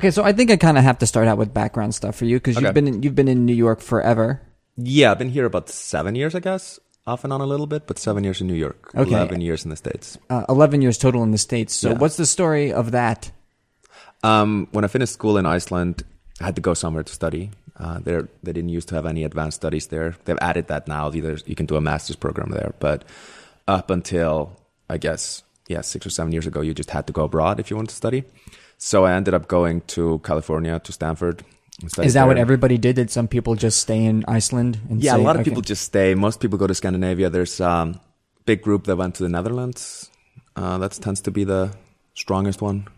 Okay, so I think I kind of have to start out with background stuff for you because Okay. you've been in, you've been in New York forever. Yeah, I've been here about seven years, I guess. Off and on a little bit, but seven years in New York. Okay. Eleven years in the States. Uh, Eleven years total in the states. So Yeah. what's the story of that? Um, when I finished school in Iceland, I had to go somewhere to study. Uh, there, they didn't used to have any advanced studies there. They've added that now. Either you can do a master's program there, but up until I guess yeah six or seven years ago, you just had to go abroad if you wanted to study. So I ended up going to California to Stanford. Is that what everybody did? Did some people just stay in Iceland? And Yeah, say, a lot of okay. people just stay. Most people go to Scandinavia. There's a um, big group that went to the Netherlands. Uh, that tends to be the strongest one.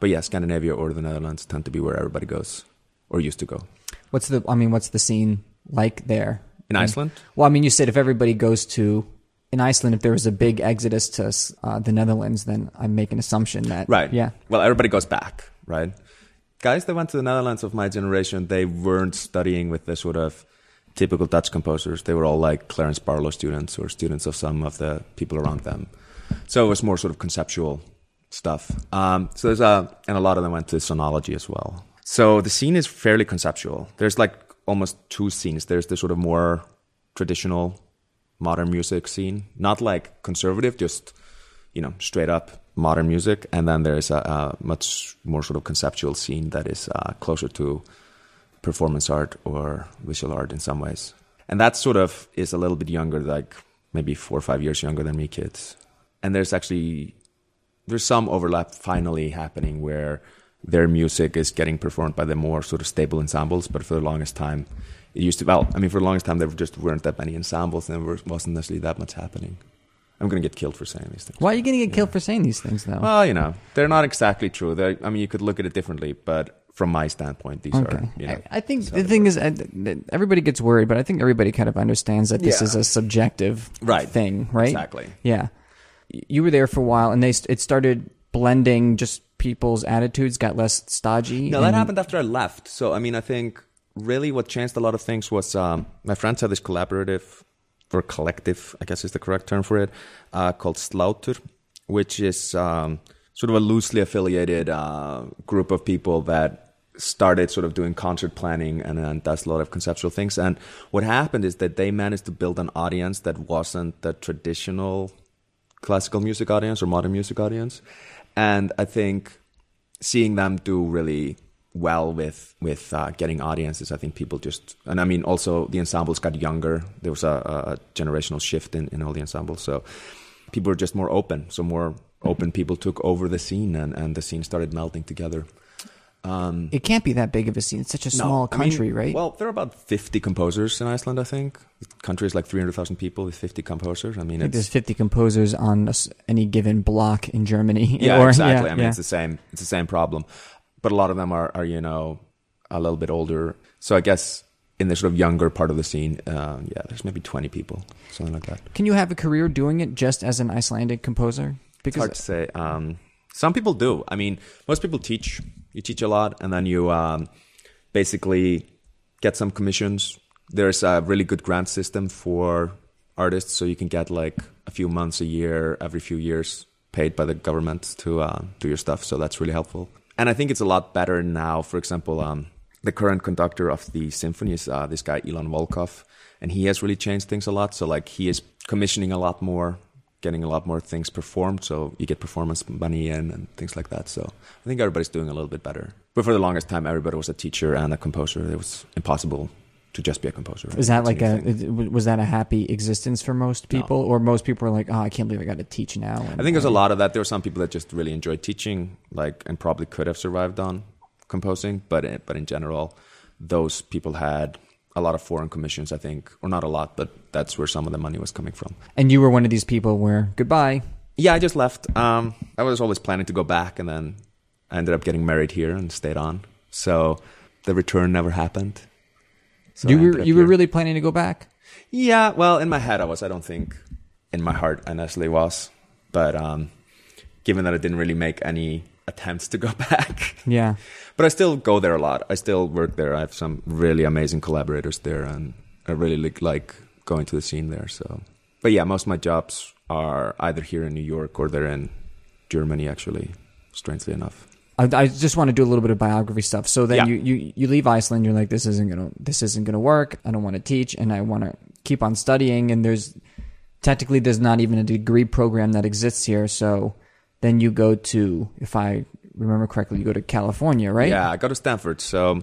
But yeah, Scandinavia or the Netherlands tend to be where everybody goes or used to go. What's the? I mean, what's the scene like there In Iceland? Well, I mean, you said if everybody goes to in Iceland, if there was a big exodus to uh, the Netherlands, then I make an assumption that Right. Yeah. Well, everybody goes back, right? Guys that went to the Netherlands of my generation, they weren't studying with the sort of typical Dutch composers. They were all like Clarence Barlow students or students of some of the people around them. So it was more sort of conceptual stuff. Um, so there's a, and a lot of them went to sonology as well. So the scene is fairly conceptual. There's like almost two scenes. There's the sort of more traditional modern music scene, not like conservative, just you know straight up modern music, and then there's a, a much more sort of conceptual scene that is uh, closer to performance art or visual art in some ways, and that sort of is a little bit younger, like maybe four or five years younger than me, kids. And there's actually there's some overlap finally happening where their music is getting performed by the more sort of stable ensembles, but for the longest time, it used to. Well, I mean, for the longest time, there just weren't that many ensembles, and there was- wasn't necessarily that much happening. I'm gonna get killed for saying these things. Why are you going to get killed for saying these things, though? Well, you know, they're not exactly true. They're, I mean, you could look at it differently, but from my standpoint, these Okay. are. You know, I, I think the thing work. is, everybody gets worried, but I think everybody kind of understands that this Yeah. is a subjective Right. thing, right? Exactly. Yeah. You were there for a while, and they it started blending. Just people's attitudes got less stodgy. No, that happened after I left. So, I mean, I think really what changed a lot of things was um, my friends had this collaborative or collective, I guess is the correct term for it, uh, called Slaughter, which is um, sort of a loosely affiliated uh, group of people that started sort of doing concert planning and then does a lot of conceptual things. And what happened is that they managed to build an audience that wasn't the traditional classical music audience or modern music audience. And I think seeing them do really well with with uh, getting audiences, I think people just and I mean also the ensembles got younger. There was a, a generational shift in, in all the ensembles, so people were just more open. So more open people took over the scene, and, and the scene started melting together. Um, It can't be that big of a scene. It's such a no, small I mean, country, right? Well, there are about 50 composers in Iceland, I think. The country is like 300,000 people with 50 composers. I mean, I it's, there's 50 composers on any given block in Germany. yeah, Or- exactly. yeah, I mean, yeah. it's the same. It's the same problem, but a lot of them are, are you know, a little bit older. So I guess in the sort of younger part of the scene, uh, yeah, there's maybe 20 people, something like that. Can you have a career doing it just as an Icelandic composer? It's hard to say. Um, some people do. I mean, most people teach. You teach a lot, and then you um, basically get some commissions. There's a really good grant system for artists, so you can get like a few months a year, every few years, paid by the government to uh, do your stuff. So that's really helpful. And I think it's a lot better now. For example, um, the current conductor of the symphony is uh, this guy Ilan Volkov, and he has really changed things a lot. So like he is commissioning a lot more, getting a lot more things performed. So you get performance money in and things like that. So I think everybody's doing a little bit better. But for the longest time, everybody was a teacher and a composer. It was impossible to just be a composer. Is that like a Anything. is- was that a happy existence for most people, or most people are like, oh, I can't believe I got to teach now? And, I think there's a lot of that. There were some people that just really enjoyed teaching, like, and probably could have survived on composing. But in, but in general, those people had a lot of foreign commissions. I think, or not a lot, but that's where some of the money was coming from. And you were one of these people where goodbye. Yeah, I just left. Um, I was always planning to go back, and then I ended up getting married here and stayed on. So the return never happened. So you were you were really planning to go back. Yeah, well, in my head I was. I don't think in my heart I necessarily was. But um, given that I didn't really make any attempts to go back, Yeah. but I still go there a lot. I still work there. I have some really amazing collaborators there, and I really like, like going to the scene there. So, but yeah, most of my jobs are either here in New York or they're in Germany. Actually, strangely enough. I, I just want to do a little bit of biography stuff. So then Yeah. you, you you leave Iceland. You're like, this isn't gonna this isn't gonna work. I don't want to teach, and I want to keep on studying. And there's technically there's not even a degree program that exists here. So then you go to, if I remember correctly, you go to California, right? Yeah, I go to Stanford. So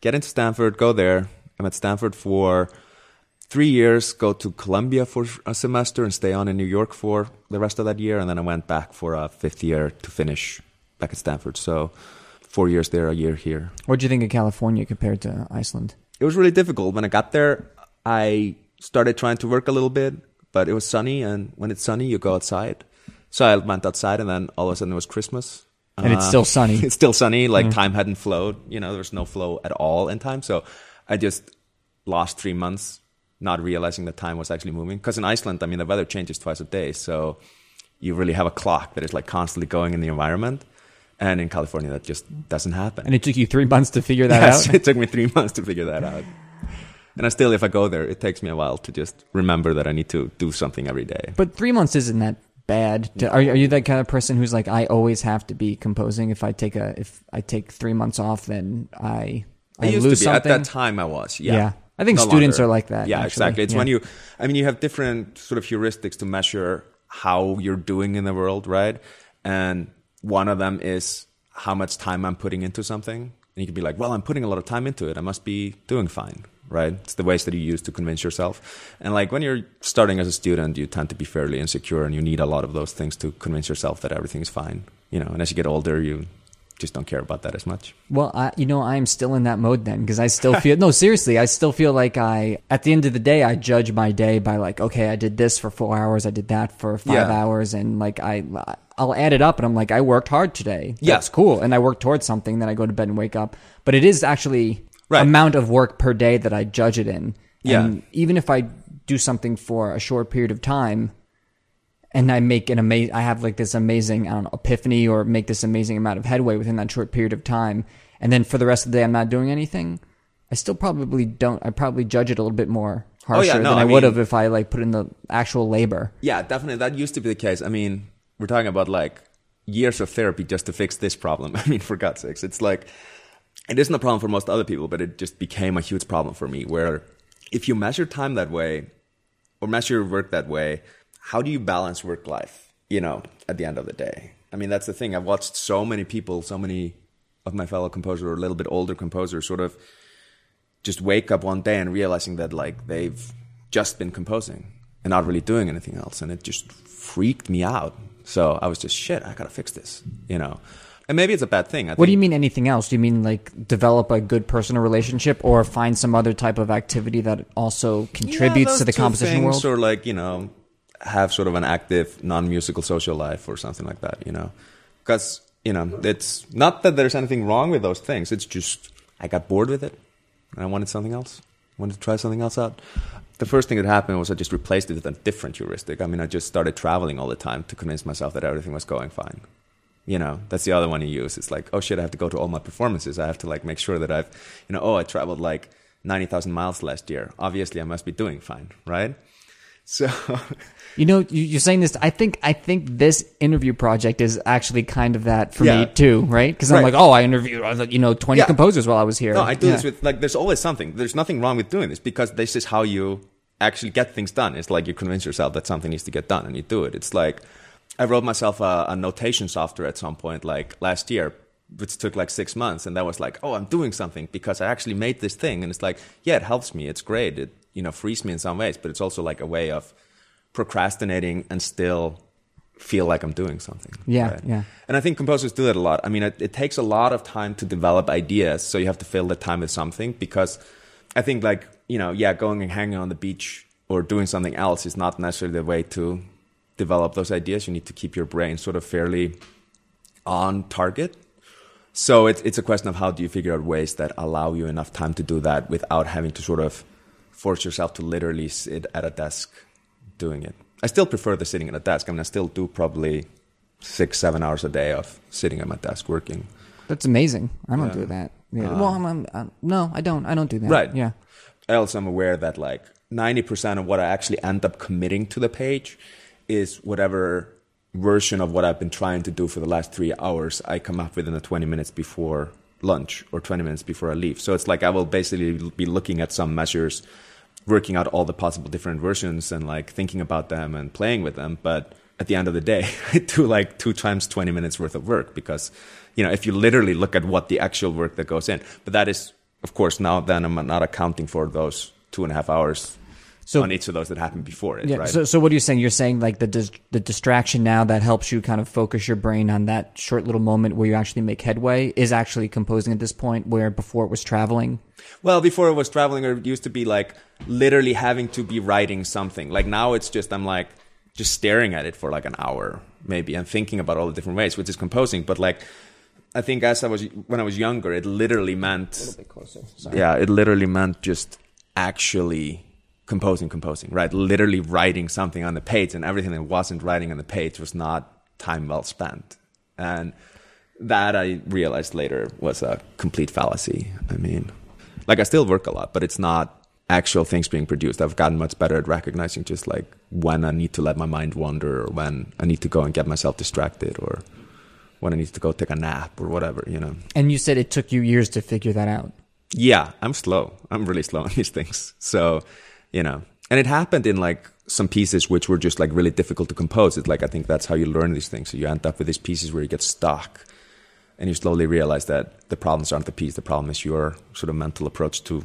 get into Stanford, go there. I'm at Stanford for three years, go to Columbia for a semester and stay on in New York for the rest of that year. And then I went back for a fifth year to finish back at Stanford. So four years there, a year here. What do you think of California compared to Iceland? It was really difficult. When I got there, I started trying to work a little bit, but it was sunny. And when it's sunny, you go outside. So I went outside and then all of a sudden it was Christmas. And it's Uh, still sunny. it's still sunny. Like time hadn't flowed. You know, there was no flow at all in time. So I just lost three months not realizing that time was actually moving. Because in Iceland, I mean, the weather changes twice a day. So you really have a clock that is like constantly going in the environment. And in California, that just doesn't happen. And it took you three months to figure that yes, out. it took me three months to figure that out. And I still, if I go there, it takes me a while to just remember that I need to do something every day. But three months isn't that bad. To, are, are you that kind of person who's like, I always have to be composing? If I take a, if I take three months off, then I, I, I used lose to be something. at that time. I was, yeah. Yeah. I think No students longer. are like that, Yeah, actually. exactly. It's Yeah. when you, I mean, you have different sort of heuristics to measure how you're doing in the world, right? And one of them is how much time I'm putting into something. And you can be like, well, I'm putting a lot of time into it. I must be doing fine, right? It's the ways that you use to convince yourself. And like when you're starting as a student, you tend to be fairly insecure and you need a lot of those things to convince yourself that everything's fine, you know. And as you get older, you just don't care about that as much. Well, I, you know, I'm still in that mode then because I still feel no, seriously, I still feel like I at the end of the day I judge my day by like, okay, I did this for four hours, I did that for five Yeah. hours, and like I I'll add it up and I'm like, I worked hard today. Yeah. That's cool, and I worked towards something. Then I go to bed and wake up, but it is actually Right. amount of work per day that I judge it in. Yeah. And even if I do something for a short period of time, and I make an amazing, I have like this amazing, I don't know, epiphany or make this amazing amount of headway within that short period of time. And then for the rest of the day, I'm not doing anything. I still probably don't, I probably judge it a little bit more harsher Oh, yeah, no, than I, I would have if I like put in the actual labor. Yeah, definitely. That used to be the case. I mean, we're talking about like years of therapy just to fix this problem. I mean, for God's sakes, it's like it isn't a problem for most other people, but it just became a huge problem for me. Where if you measure time that way or measure your work that way, how do you balance work life? You know, at the end of the day. I mean, that's the thing. I've watched so many people, so many of my fellow composers or a little bit older composers, sort of just wake up one day and realizing that like they've just been composing and not really doing anything else and it just freaked me out so i was just shit i gotta fix this you know? And maybe it's a bad thing. I What do you mean anything else? Do you mean like develop a good personal relationship or find some other type of activity that also contributes Yeah, to the composition world? or like you know have sort of an active non-musical social life or something like that you know? Because you know it's not that there's anything wrong with those things. It's just i got bored with it and i wanted something else. I wanted to try something else out the first thing that happened was i just replaced it with a different heuristic. I mean i just started traveling all the time to convince myself that everything was going fine. You know that's the other one you use. It's like oh shit i have to go to all my performances. I have to like make sure that i've you know oh i traveled like 90000 miles last year. Obviously i must be doing fine right so You know, you- you're saying this. I think I think this interview project is actually kind of that for me too, right? Because I'm like, oh, I interviewed you know 20 Yeah. composers while I was here. no i do Yeah. this with like there's always something there's nothing wrong with doing this because this is how you actually get things done it's like you convince yourself that something needs to get done and you do it it's like i wrote myself a, a notation software at some point like last year which took like six months and that was like oh i'm doing something because i actually made this thing and it's like yeah it helps me it's great it you know frees me in some ways but it's also like a way of procrastinating and still feel like i'm doing something Yeah, yeah. and I think composers do that a lot. I mean, it, it takes a lot of time to develop ideas, so you have to fill the time with something because I think, like, you know, yeah, going and hanging on the beach or doing something else is not necessarily the way to develop those ideas. You need to keep your brain sort of fairly on target. So it's, it's a question of how do you figure out ways that allow you enough time to do that without having to sort of force yourself to literally sit at a desk doing it. I still prefer the sitting at a desk. I mean, I still do probably six, seven hours a day of sitting at my desk working. That's amazing. I don't Yeah. do that. Yeah. Uh-huh. well, I'm, I'm, i no, I don't. I don't do that. Right. Yeah. Else, I'm aware that like 90% of what I actually end up committing to the page is whatever version of what I've been trying to do for the last three hours, I come up with in the 20 minutes before lunch or 20 minutes before I leave. So it's like I will basically be looking at some measures, working out all the possible different versions and like thinking about them and playing with them. But at the end of the day, I do like two times 20 minutes worth of work because, you know, if you literally look at what the actual work that goes in, but that is, of course, now then I'm not accounting for those two and a half hours so, on each of those that happened before it. Yeah. Right? So, so what are you saying? You're saying like the dis- the distraction now that helps you kind of focus your brain on that short little moment where you actually make headway is actually composing at this point, where before it was traveling. Well, before it was traveling, it used to be like literally having to be writing something. Like now, it's just I'm like just staring at it for like an hour maybe and thinking about all the different ways, which is composing. But like I think as I was when I was younger, it literally meant a little bit closer. Sorry. Yeah, it literally meant just actually composing, composing, right? Literally writing something on the page, and everything that wasn't writing on the page was not time well spent. And that I realized later was a complete fallacy. I mean, like I still work a lot, but it's not actual things being produced. I've gotten much better at recognizing just like when I need to let my mind wander or when I need to go and get myself distracted or when I need to go take a nap or whatever, you know. And you said it took you years to figure that out. Yeah, I'm slow. I'm really slow on these things. So you know and it happened in like some pieces which were just like really difficult to compose it's like i think that's how you learn these things so you end up with these pieces where you get stuck and you slowly realize that the problems aren't the piece the problem is your sort of mental approach to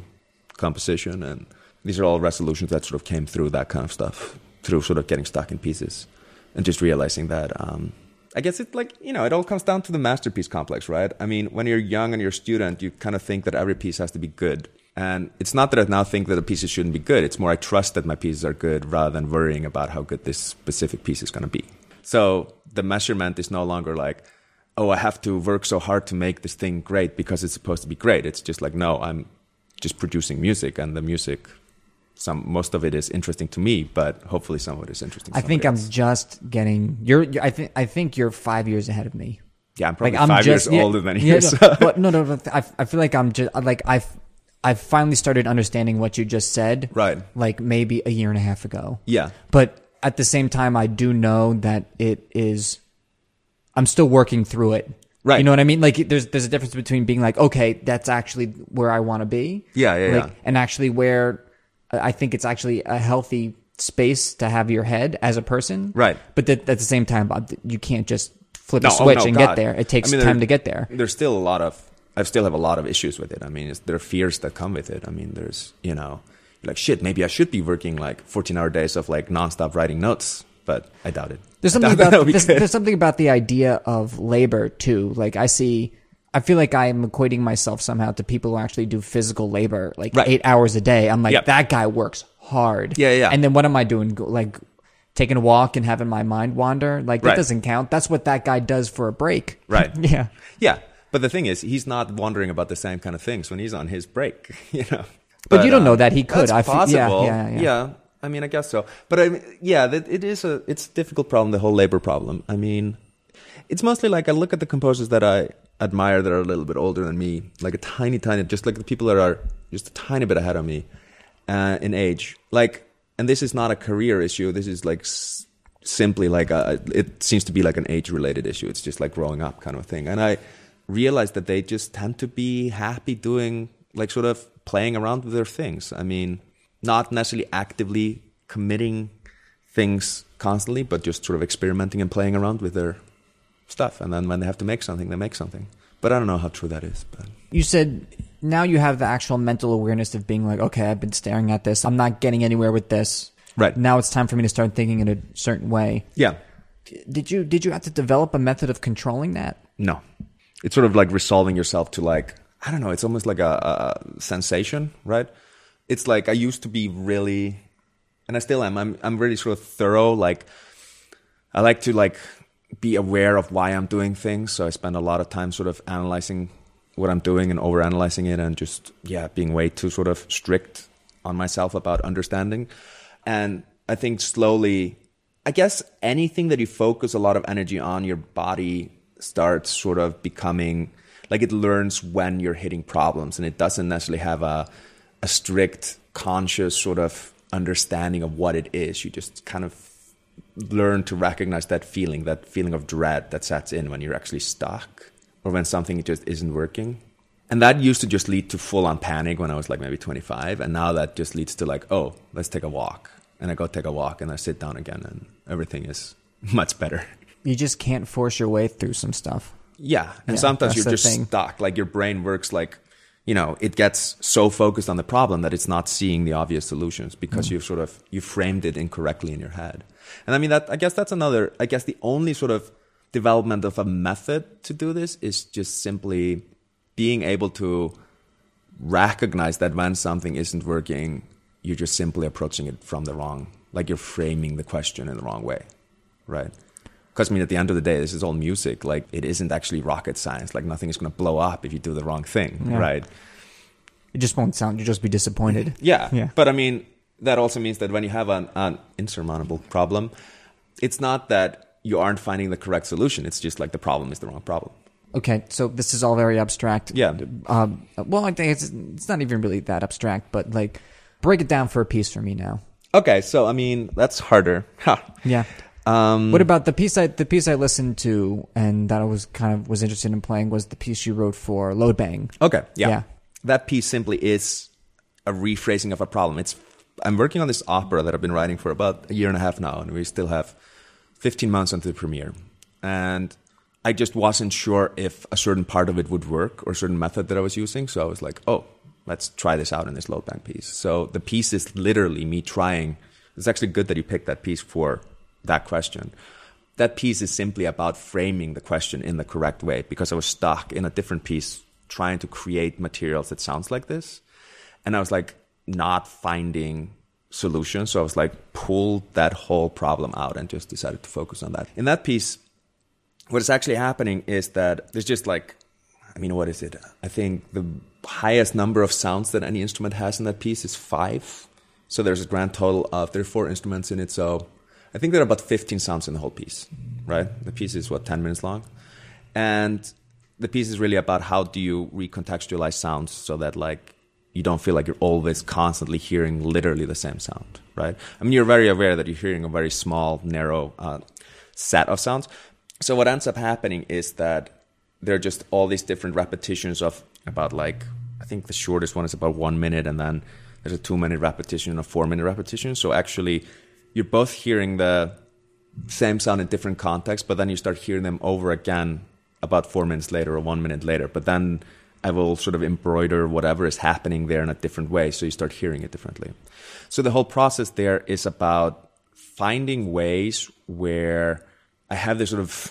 composition and these are all resolutions that sort of came through that kind of stuff through sort of getting stuck in pieces and just realizing that um, I guess it like you know it all comes down to the masterpiece complex, right? I mean, when you're young and you're a student, you kind of think that every piece has to be good, and it's not that I now think that the pieces shouldn't be good. It's more I trust that my pieces are good rather than worrying about how good this specific piece is going to be. So the measurement is no longer like, oh, I have to work so hard to make this thing great because it's supposed to be great. It's just like, no, I'm just producing music and the music some most of it is interesting to me, but hopefully some of it is interesting. To me. I think else. I'm just getting you're. I think I think you're five years ahead of me. Yeah, I'm probably like, 5 I'm just, years yeah, older than you. Yeah, no, but no, no, I, I feel like I'm just like I've I've finally started understanding what you just said. Right. Like maybe a year and a half ago. Yeah. But at the same time, I do know that it is, I'm still working through it. Right. You know what I mean? Like there's, there's a difference between being like, okay, that's actually where I want to be. Yeah. Yeah. Like, yeah. And actually where uh, I think it's actually a healthy space to have your head as a person. Right. But at the same time, uh, you can't just flip no, a oh, switch oh no, and God. get there. It takes I mean, time to get there. There's still a lot of I still have a lot of issues with it. I mean, there are fears that come with it. I mean, there's, you know, like, shit, maybe I should be working like 14 hour days of like nonstop writing notes, but I doubt it. There's something about, there's, there's something about the idea of labor too. Like I see, I feel like I'm equating myself somehow to people who actually do physical labor, like right. eight hours a day. I'm like, yep. that guy works hard. Yeah, yeah. And then what am I doing? Like taking a walk and having my mind wander? Like that right. doesn't count. That's what that guy does for a break. Right. yeah. Yeah. But the thing is, he's not wondering about the same kind of things when he's on his break, you know. But, but you don't um, know that he could. That's I possible. Yeah, yeah, yeah. yeah, I mean, I guess so. But I mean, yeah, it is a it's a difficult problem. The whole labor problem. I mean, it's mostly like I look at the composers that I admire that are a little bit older than me, like a tiny, tiny, just like the people that are just a tiny bit ahead of me uh, in age. Like, and this is not a career issue. This is like s- simply like a. It seems to be like an age related issue. It's just like growing up kind of thing. And I realize that they just tend to be happy doing like sort of playing around with their things. I mean, not necessarily actively committing things constantly, but just sort of experimenting and playing around with their stuff. And then when they have to make something, they make something. But I don't know how true that is. But you said now you have the actual mental awareness of being like, okay, I've been staring at this. I'm not getting anywhere with this. Right. Now it's time for me to start thinking in a certain way. Yeah. Did you did you have to develop a method of controlling that? No it's sort of like resolving yourself to like I don't know. It's almost like a, a sensation, right? It's like I used to be really, and I still am. I'm I'm really sort of thorough. Like I like to like be aware of why I'm doing things. So I spend a lot of time sort of analyzing what I'm doing and over analyzing it, and just yeah, being way too sort of strict on myself about understanding. And I think slowly, I guess anything that you focus a lot of energy on, your body starts sort of becoming like it learns when you're hitting problems and it doesn't necessarily have a, a strict conscious sort of understanding of what it is you just kind of learn to recognize that feeling, that feeling of dread that sets in when you're actually stuck or when something just isn't working. And that used to just lead to full on panic when I was like maybe 25. And now that just leads to like, oh, let's take a walk. And I go take a walk and I sit down again and everything is much better. You just can't force your way through some stuff. Yeah. And Yeah, sometimes you're just thing. stuck. Like your brain works like, you know, it gets so focused on the problem that it's not seeing the obvious solutions Mm. because you've sort of, you framed it incorrectly in your head. And I mean, that, I guess that's another, I guess the only sort of development of a method to do this is just simply being able to recognize that when something isn't working, you're just simply approaching it from the wrong, like you're framing the question in the wrong way, right? Because I mean, at the end of the day, this is all music. Like it isn't actually rocket science. Like nothing is going to blow up if you do the wrong thing, Yeah. right? It just won't sound. You'll just be disappointed. Yeah. Yeah. But I mean, that also means that when you have an, an insurmountable problem, it's not that you aren't finding the correct solution. It's just like the problem is the wrong problem. Okay, so this is all very abstract. Yeah. Um, well, I think it's it's not even really that abstract, but like break it down for a piece for me now. Okay. So, I mean, that's harder. Ha. Yeah. Um, What about the piece I the piece I listened to and that I was kind of was interested in playing was the piece you wrote for loadbang. Okay, yeah. Yeah. That piece simply is a rephrasing of a problem. It's I'm working on this opera that I've been writing for about a year and a half now, and we still have 15 months until the premiere. And I just wasn't sure if a certain part of it would work or a certain method that I was using. So I was like, oh, let's try this out in this loadbang piece. So the piece is literally me trying. It's actually good that you picked that piece for that question. That piece is simply about framing the question in the correct way because I was stuck in a different piece trying to create materials that sounds like this. And I was like not finding solutions. So I was like, pull that whole problem out and just decided to focus on that. In that piece, what is actually happening is that there's just like, I mean, what is it? I think the highest number of sounds that any instrument has in that piece is five. So there's a grand total of, there are four instruments in it. So I think there are about 15 sounds in the whole piece, right? The piece is what, 10 minutes long? And the piece is really about how do you recontextualize sounds so that like you don't feel like you're always constantly hearing literally the same sound, right? I mean, you're very aware that you're hearing a very small, narrow uh, set of sounds. So what ends up happening is that there are just all these different repetitions of about like I think the shortest one is about one minute, and then there's a two minute repetition and a four minute repetition. So actually, you're both hearing the same sound in different contexts, but then you start hearing them over again about four minutes later or one minute later. But then I will sort of embroider whatever is happening there in a different way. So you start hearing it differently. So the whole process there is about finding ways where I have this sort of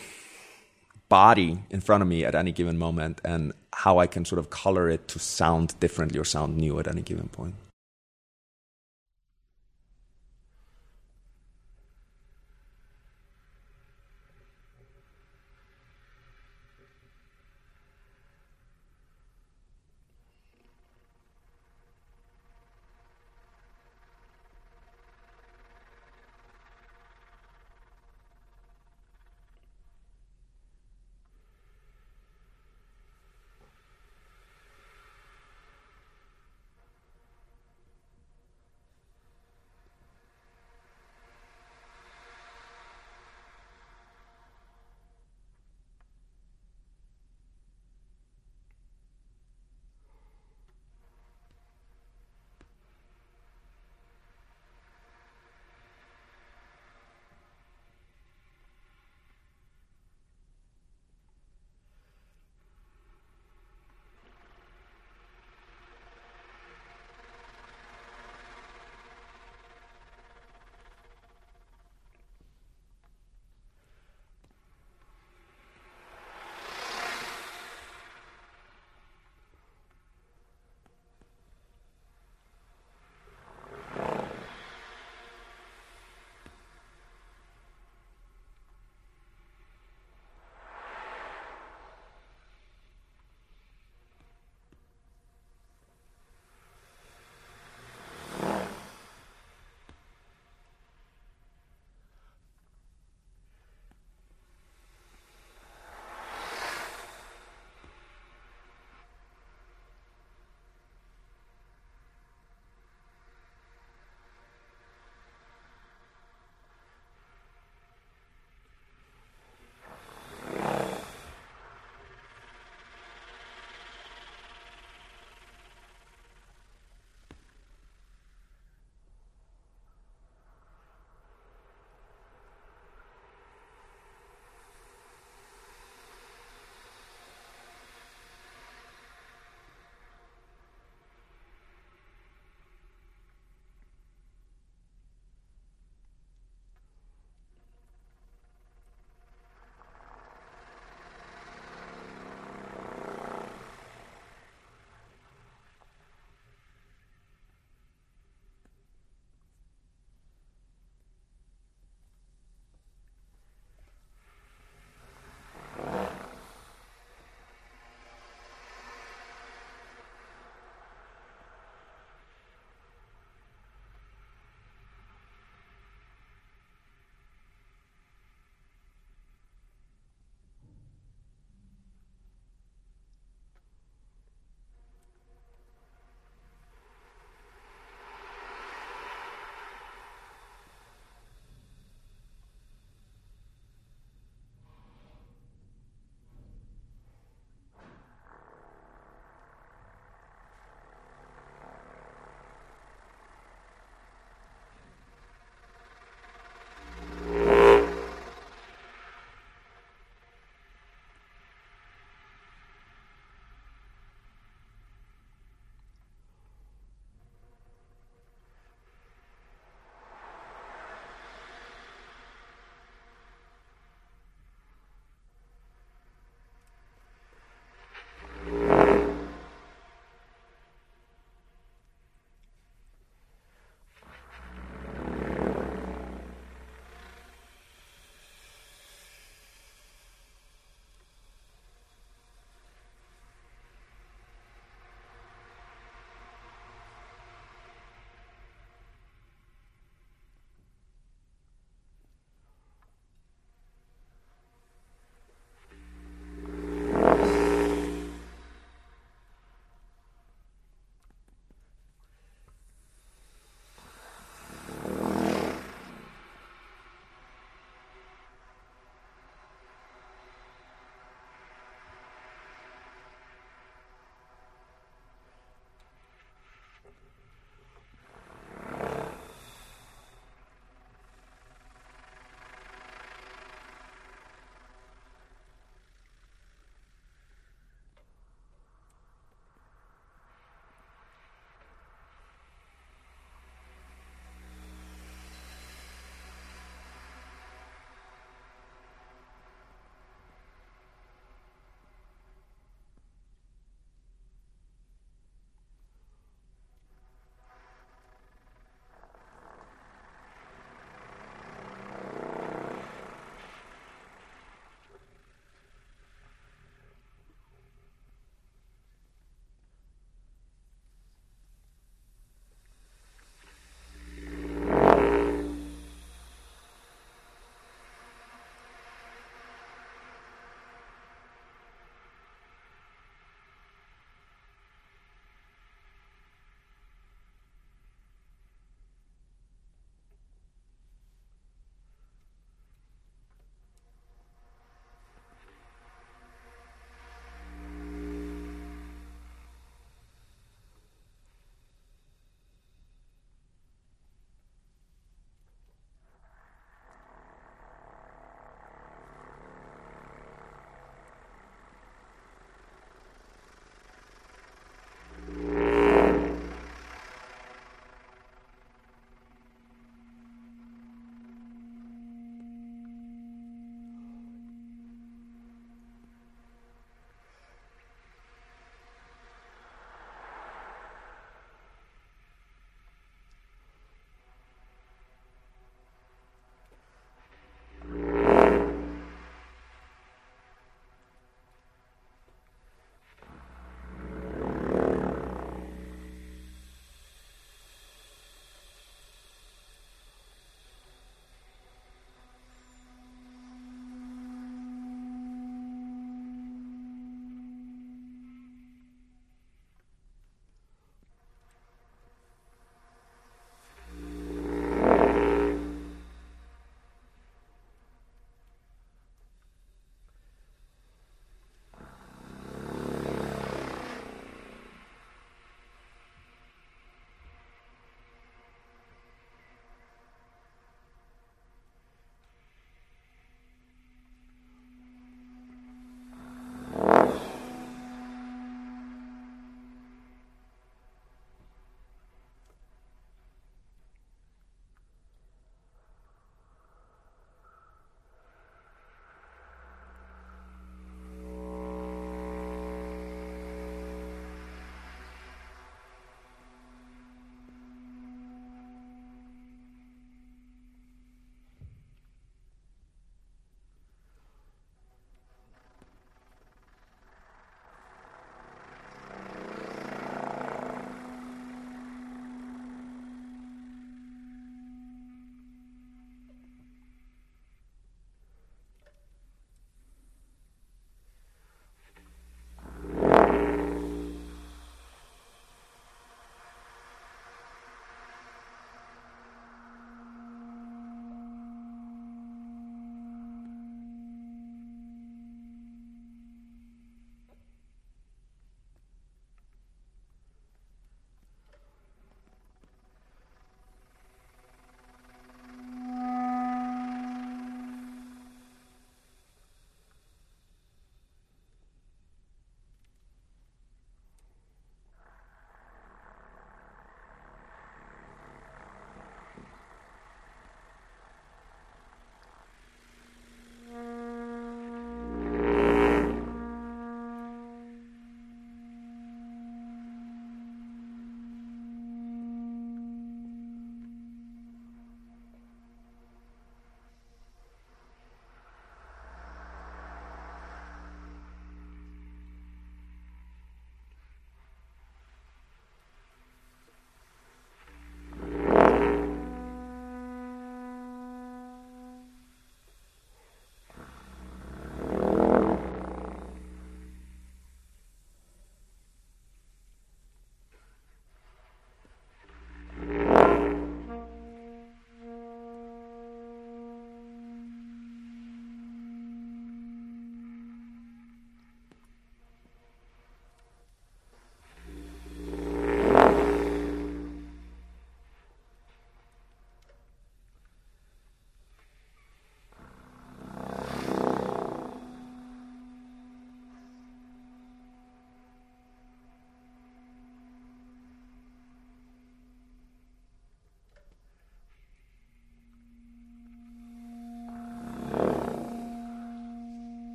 body in front of me at any given moment and how I can sort of color it to sound differently or sound new at any given point.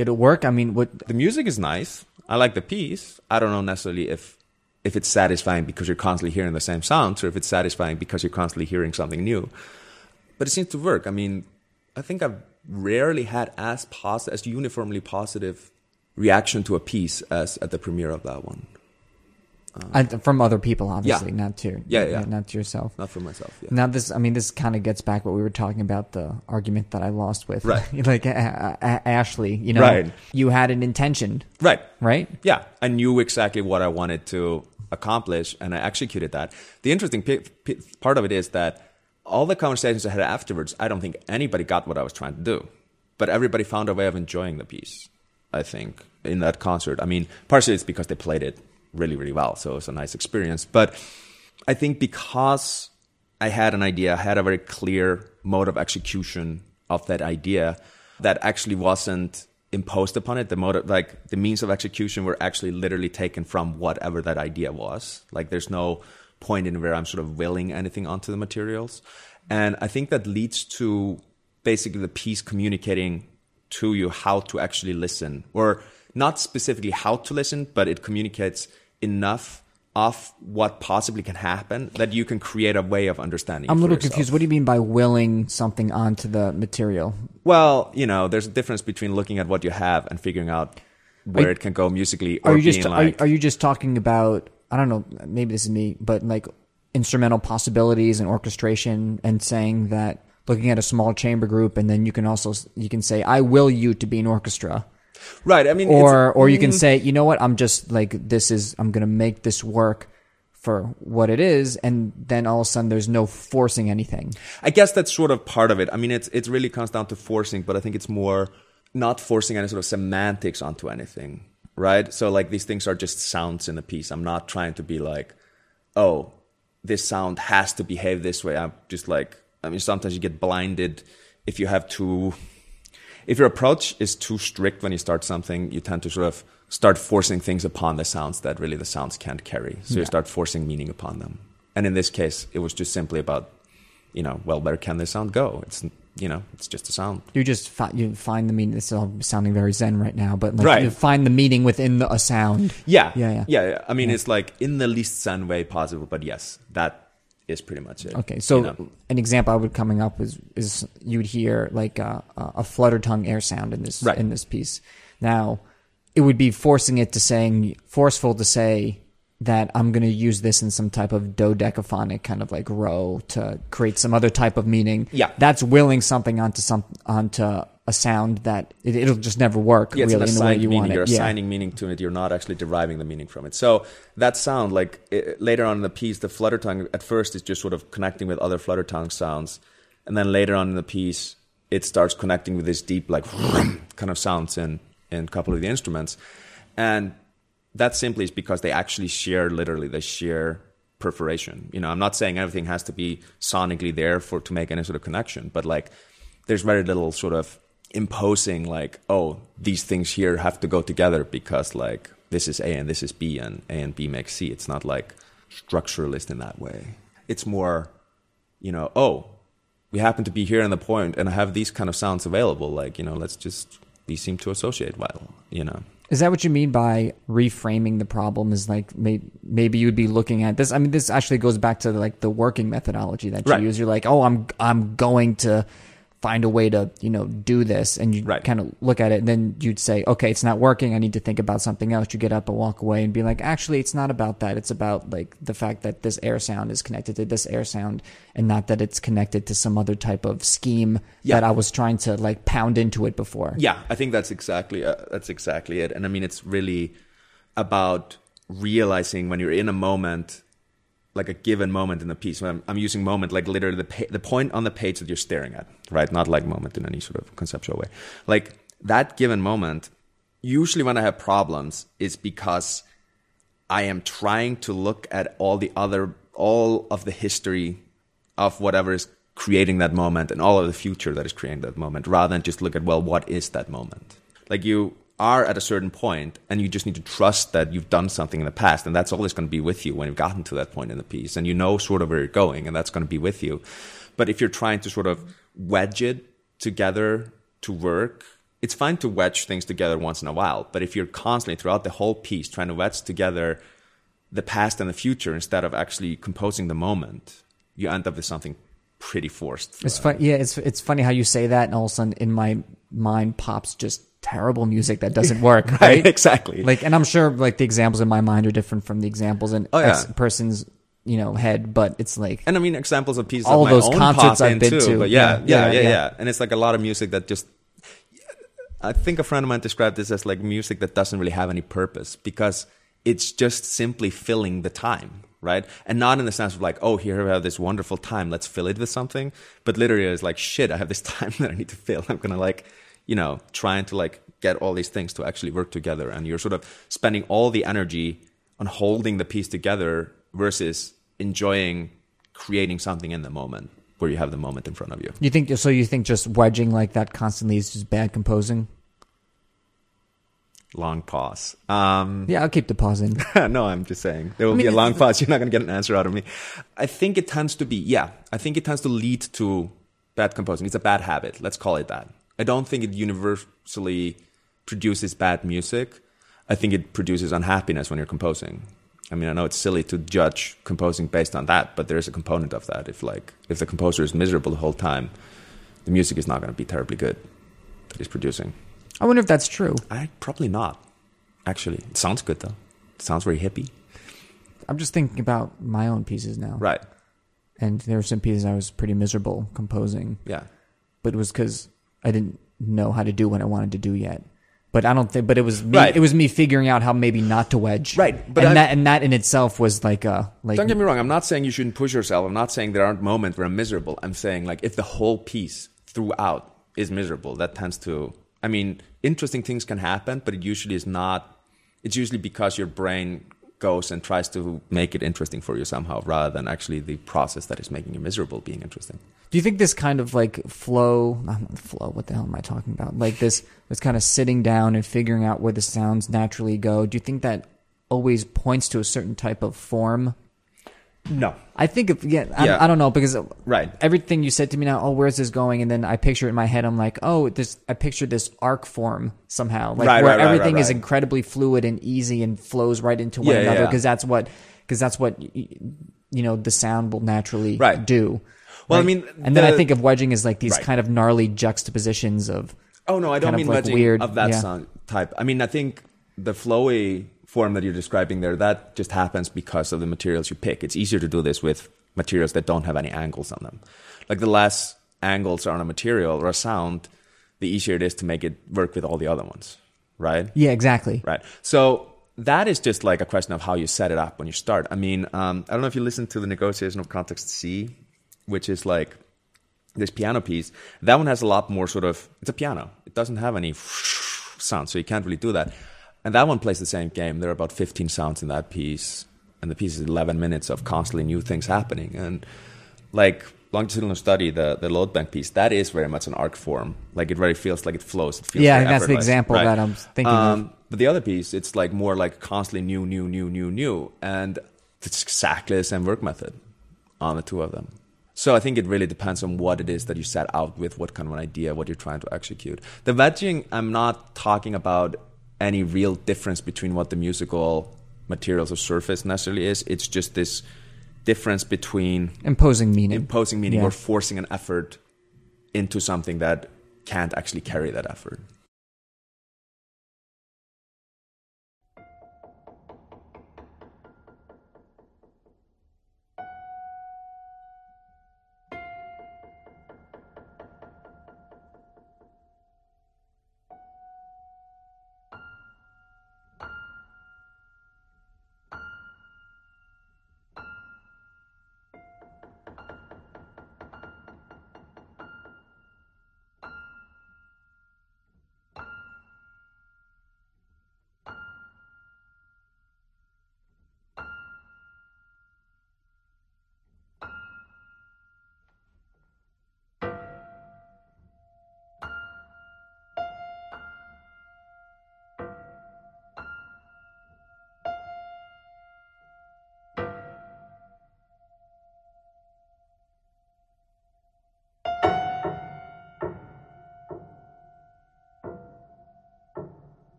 Did it work? I mean, what? The music is nice. I like the piece. I don't know necessarily if if it's satisfying because you're constantly hearing the same sounds or if it's satisfying because you're constantly hearing something new. But it seems to work. I mean, I think I've rarely had as positive, as uniformly positive reaction to a piece as at the premiere of that one. Uh, from other people, obviously, not to Yeah, yeah. not to yourself. Not for myself. Yeah. Now this, I mean, this kind of gets back what we were talking about the argument that I lost with, Right. like uh, uh, Ashley. You know, Right. you had an intention, Right. right? Yeah, I knew exactly what I wanted to accomplish, and I executed that. The interesting p- p- part of it is that all the conversations I had afterwards, I don't think anybody got what I was trying to do, but everybody found a way of enjoying the piece. I think in that concert. I mean, partially it's because they played it really, really well, so it was a nice experience. But I think because I had an idea, I had a very clear mode of execution of that idea that actually wasn't imposed upon it. The mode, of, like the means of execution, were actually literally taken from whatever that idea was. Like there's no point in where I'm sort of willing anything onto the materials, and I think that leads to basically the piece communicating to you how to actually listen, or not specifically how to listen, but it communicates enough of what possibly can happen that you can create a way of understanding. I'm a little yourself. confused. What do you mean by willing something onto the material? Well, you know, there's a difference between looking at what you have and figuring out where you- it can go musically, or Are you just like, are, are you just talking about? I don't know. Maybe this is me, but like instrumental possibilities and orchestration, and saying that looking at a small chamber group, and then you can also you can say, "I will you to be an orchestra." Right? I mean, or or you can mm, say, you know what, I'm just like this is I'm gonna make this work for what it is, and then all of a sudden there's no forcing anything. I guess that's sort of part of it. I mean, it's it really comes down to forcing, but I think it's more not forcing any sort of semantics onto anything, right? So like these things are just sounds in a piece. I'm not trying to be like, oh, this sound has to behave this way. I'm just like, I mean, sometimes you get blinded if you have to. If your approach is too strict when you start something, you tend to sort of start forcing things upon the sounds that really the sounds can't carry. So you start forcing meaning upon them. And in this case, it was just simply about you know, well, where can this sound go? It's you know, it's just a sound. You just fi- you find the meaning. This is all sounding very zen right now, but like Right. you find the meaning within the, a sound. Yeah, Yeah, yeah. yeah. yeah. I mean, Yeah. it's like in the least zen way possible, but yes, that is pretty much it. Okay, so you know? an example I would coming up is is you'd hear like uh, uh, a, a flutter tongue air sound in this Right. in this piece. Now, it would be forcing it to saying forceful to say that I'm going to use this in some type of dodecaphonic kind of like row to create some other type of meaning. Yeah. that's willing something onto some onto a sound that it, it'll just never work yeah, really in the way you meaning. want You're it. Yeah. assigning meaning to it. You're not actually deriving the meaning from it. So that sound, like i later on in the piece, the flutter tongue at first is just sort of connecting with other flutter tongue sounds, and then later on in the piece, it starts connecting with this deep, like kind of sounds in in a couple of the instruments, and that simply is because they actually share literally they share perforation. You know, I'm not saying everything has to be sonically there for to make any sort of connection, but like there's very little sort of imposing like, oh, these things here have to go together because like this is A and this is B and A and B makes C. It's not like structuralist in that way. It's more, you know, oh, we happen to be here in the point and I have these kind of sounds available. Like, you know, let's just we seem to associate well, you know. Is that what you mean by reframing the problem? Is like may, maybe you'd be looking at this. I mean, this actually goes back to like the working methodology that you Right. use. You're like, oh, I'm I'm going to find a way to you know do this, and you Right. kind of look at it, and then you'd say, okay, it's not working. I need to think about something else. You get up and walk away, and be like, actually, it's not about that. It's about like the fact that this air sound is connected to this air sound, and not that it's connected to some other type of scheme Yeah. that I was trying to like pound into it before. Yeah, I think that's exactly uh, that's exactly it. And I mean, it's really about realizing when you're in a moment, like a given moment in the piece. I'm, I'm using moment like literally the pa- the point on the page that you're staring at, right? Not like moment in any sort of conceptual way. Like that given moment. Usually, when I have problems, is because I am trying to look at all the other, all of the history of whatever is creating that moment and all of the future that is creating that moment rather than just look at, well, what is that moment? Like you are at a certain point and you just need to trust that you've done something in the past and that's always going to be with you when you've gotten to that point in the piece and you know sort of where you're going and that's going to be with you. But if you're trying to sort of wedge it together to work it's fine to wedge things together once in a while, but if you're constantly throughout the whole piece trying to wedge together the past and the future instead of actually composing the moment, you end up with something pretty forced. It's fun. Yeah, it's it's funny how you say that, and all of a sudden in my mind pops just terrible music that doesn't work. right? right? Exactly. Like, and I'm sure like the examples in my mind are different from the examples in Oh, yeah. Person's you know head, but it's like And I mean examples of pieces All of my those concerts I've been too, to. But yeah, Yeah, yeah, yeah, yeah, yeah, yeah. And it's like a lot of music that just. I think a friend of mine described this as like music that doesn't really have any purpose because it's just simply filling the time, right? And not in the sense of like, oh, here we have this wonderful time, let's fill it with something. But literally, it's like, shit, I have this time that I need to fill. I'm gonna like, you know, trying to like get all these things to actually work together, and you're sort of spending all the energy on holding the piece together versus enjoying creating something in the moment where you have the moment in front of you. you think so. You think just wedging like that constantly is just bad composing? Long pause. Um, Yeah, I'll keep the pause in. no, I'm just saying there will I mean, be a long pause. You're not going to get an answer out of me. I think it tends to be, yeah, I think it tends to lead to bad composing. It's a bad habit. Let's call it that. I don't think it universally produces bad music. I think it produces unhappiness when you're composing. I mean, I know it's silly to judge composing based on that, but there is a component of that. If like if the composer is miserable the whole time, the music is not going to be terribly good that he's producing. I wonder if that's true. I probably not. Actually, it sounds good though. It sounds very hippie. I'm just thinking about my own pieces now, Right. and there were some pieces I was pretty miserable composing, Yeah. but it was because I didn't know how to do what I wanted to do yet. But I don't think. But it was me. Right. It was me figuring out how maybe not to wedge. Right, but and I'm- that and that in itself was like a like. Don't get me wrong. I'm not saying you shouldn't push yourself. I'm not saying there aren't moments where I'm miserable. I'm saying like if the whole piece throughout is miserable, that tends to. I mean, interesting things can happen, but it usually is not. It's usually because your brain goes and tries to make it interesting for you somehow, rather than actually the process that is making you miserable being interesting. Do you think this kind of like flow, not flow, what the hell am I talking about? Like this, this kind of sitting down and figuring out where the sounds naturally go. Do you think that always points to a certain type of form? No. I think if, yeah, I, Yeah. I don't know because Right. everything you said to me now, oh, where's this going? And then I picture it in my head. I'm like, oh, this, I picture this arc form somehow, like Right, where right, everything right, is incredibly fluid and easy and flows right into one Yeah, another because that's what, because that's what, you know, the sound will naturally Right. do. Well, I mean, and then I think of wedging as like these kind of gnarly juxtapositions of, Oh no, I don't of mean like wedging weird, of that yeah. sound type. I mean, I think the flowy form that you're describing there that just happens because of the materials you pick. It's easier to do this with materials that don't have any angles on them. Like the less angles are on a material or a sound, the easier it is to make it work with all the other ones, right? yeah, exactly. Right. So that is just like a question of how you set it up when you start. I mean, um, I don't know if you listen to the negotiation of context C, which is like this piano piece. That one has a lot more sort of. It's a piano. It doesn't have any sound, so you can't really do that. And that one plays the same game. There are about 15 sounds in that piece, and the piece is 11 minutes of constantly new things happening. And like longitudinal study, the the loadbang piece, that is very much an arc form. Like it very feels like it flows. It feels Yeah, that's the example right? that I'm thinking of. Um, But the other piece, it's like more like constantly new, new, new, new, new, and it's exactly the same work method on the two of them. So I think it really depends on what it is that you set out with, what kind of an idea, what you're trying to execute. The wedging, I'm not talking about any real difference between what the musical materials or surface necessarily is. It's just this difference between Imposing meaning. imposing meaning Yeah. or forcing an effort into something that can't actually carry that effort.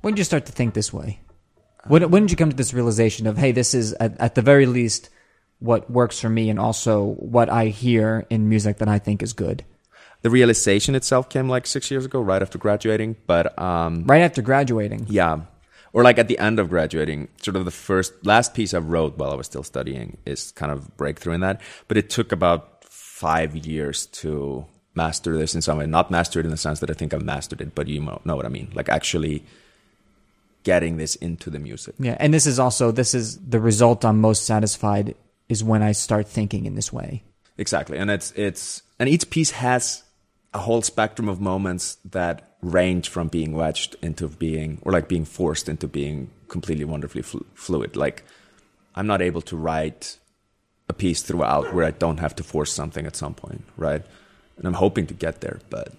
When did you start to think this way? When, when did you come to this realization of, hey, this is at, at the very least what works for me and also what I hear in music that I think is good? The realization itself came like six years ago, right after graduating. But um, Right after graduating. yeah, or like at the end of graduating, sort of the first last piece I wrote while I was still studying is kind of breakthrough in that. But it took about five years to master this in some way. Not master it in the sense that I think I've mastered it, but you know know what I mean. Like actually getting this into the music. Yeah, and this is also this is the result I'm most satisfied is when I start thinking in this way. Exactly, and it's it's and each piece has a whole spectrum of moments that range from being wedged into being or like being forced into being completely wonderfully flu- fluid. Like I'm not able to write a piece throughout where I don't have to force something at some point, right? And I'm hoping to get there, but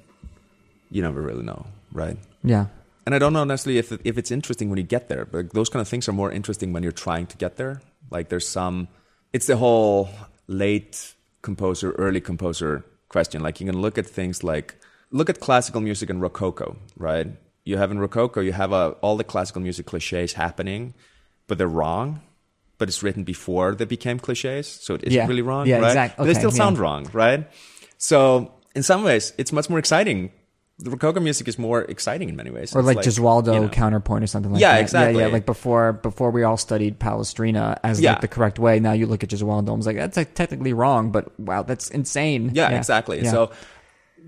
you never really know, right? Yeah. And I don't know necessarily if if it's interesting when you get there, but those kind of things are more interesting when you're trying to get there. Like there's some, it's the whole late composer, early composer question. Like you can look at things like look at classical music and Rococo, right? You have in Rococo, you have a, all the classical music cliches happening, but they're wrong. But it's written before they became cliches, so it isn't Yeah. really wrong, Yeah, right? exact- But they okay, still sound wrong, right? So in some ways, it's much more exciting. The Rococo music is more exciting in many ways. Or It's like, Gesualdo you know, counterpoint or something like Yeah, that. exactly. Yeah, yeah. Like before before we all studied Palestrina as Yeah. like the correct way. Now you look at Gesualdo and it's like that's like technically wrong, but wow, that's insane. Yeah, exactly. Yeah. So,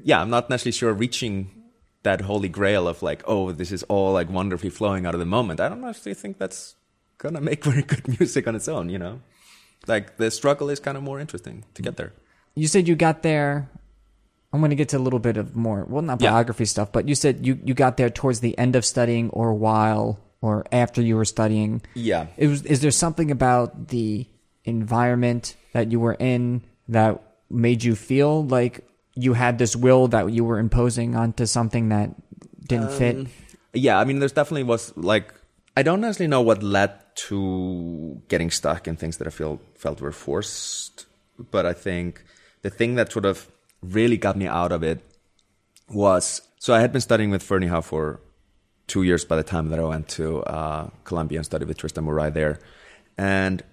yeah, I'm not necessarily sure reaching that holy grail of like, oh, this is all like wonderfully flowing out of the moment. I don't actually think that's gonna make very good music on its own. You know, like the struggle is kind of more interesting to get there. you said you got there I'm going to get to a little bit of more, well, not Yeah. biography stuff, but you said you, you got there towards the end of studying or while or after you were studying. Yeah. It was, is there something about the environment that you were in that made you feel like you had this will that you were imposing onto something that didn't fit? Um, Yeah, I mean, there's definitely was like I don't necessarily know what led to getting stuck in things that I feel felt were forced, but I think the thing that sort of really got me out of it was so I had been studying with Ferneyhough for two years by the time that I went to uh, Columbia and studied with Tristan Murail there, and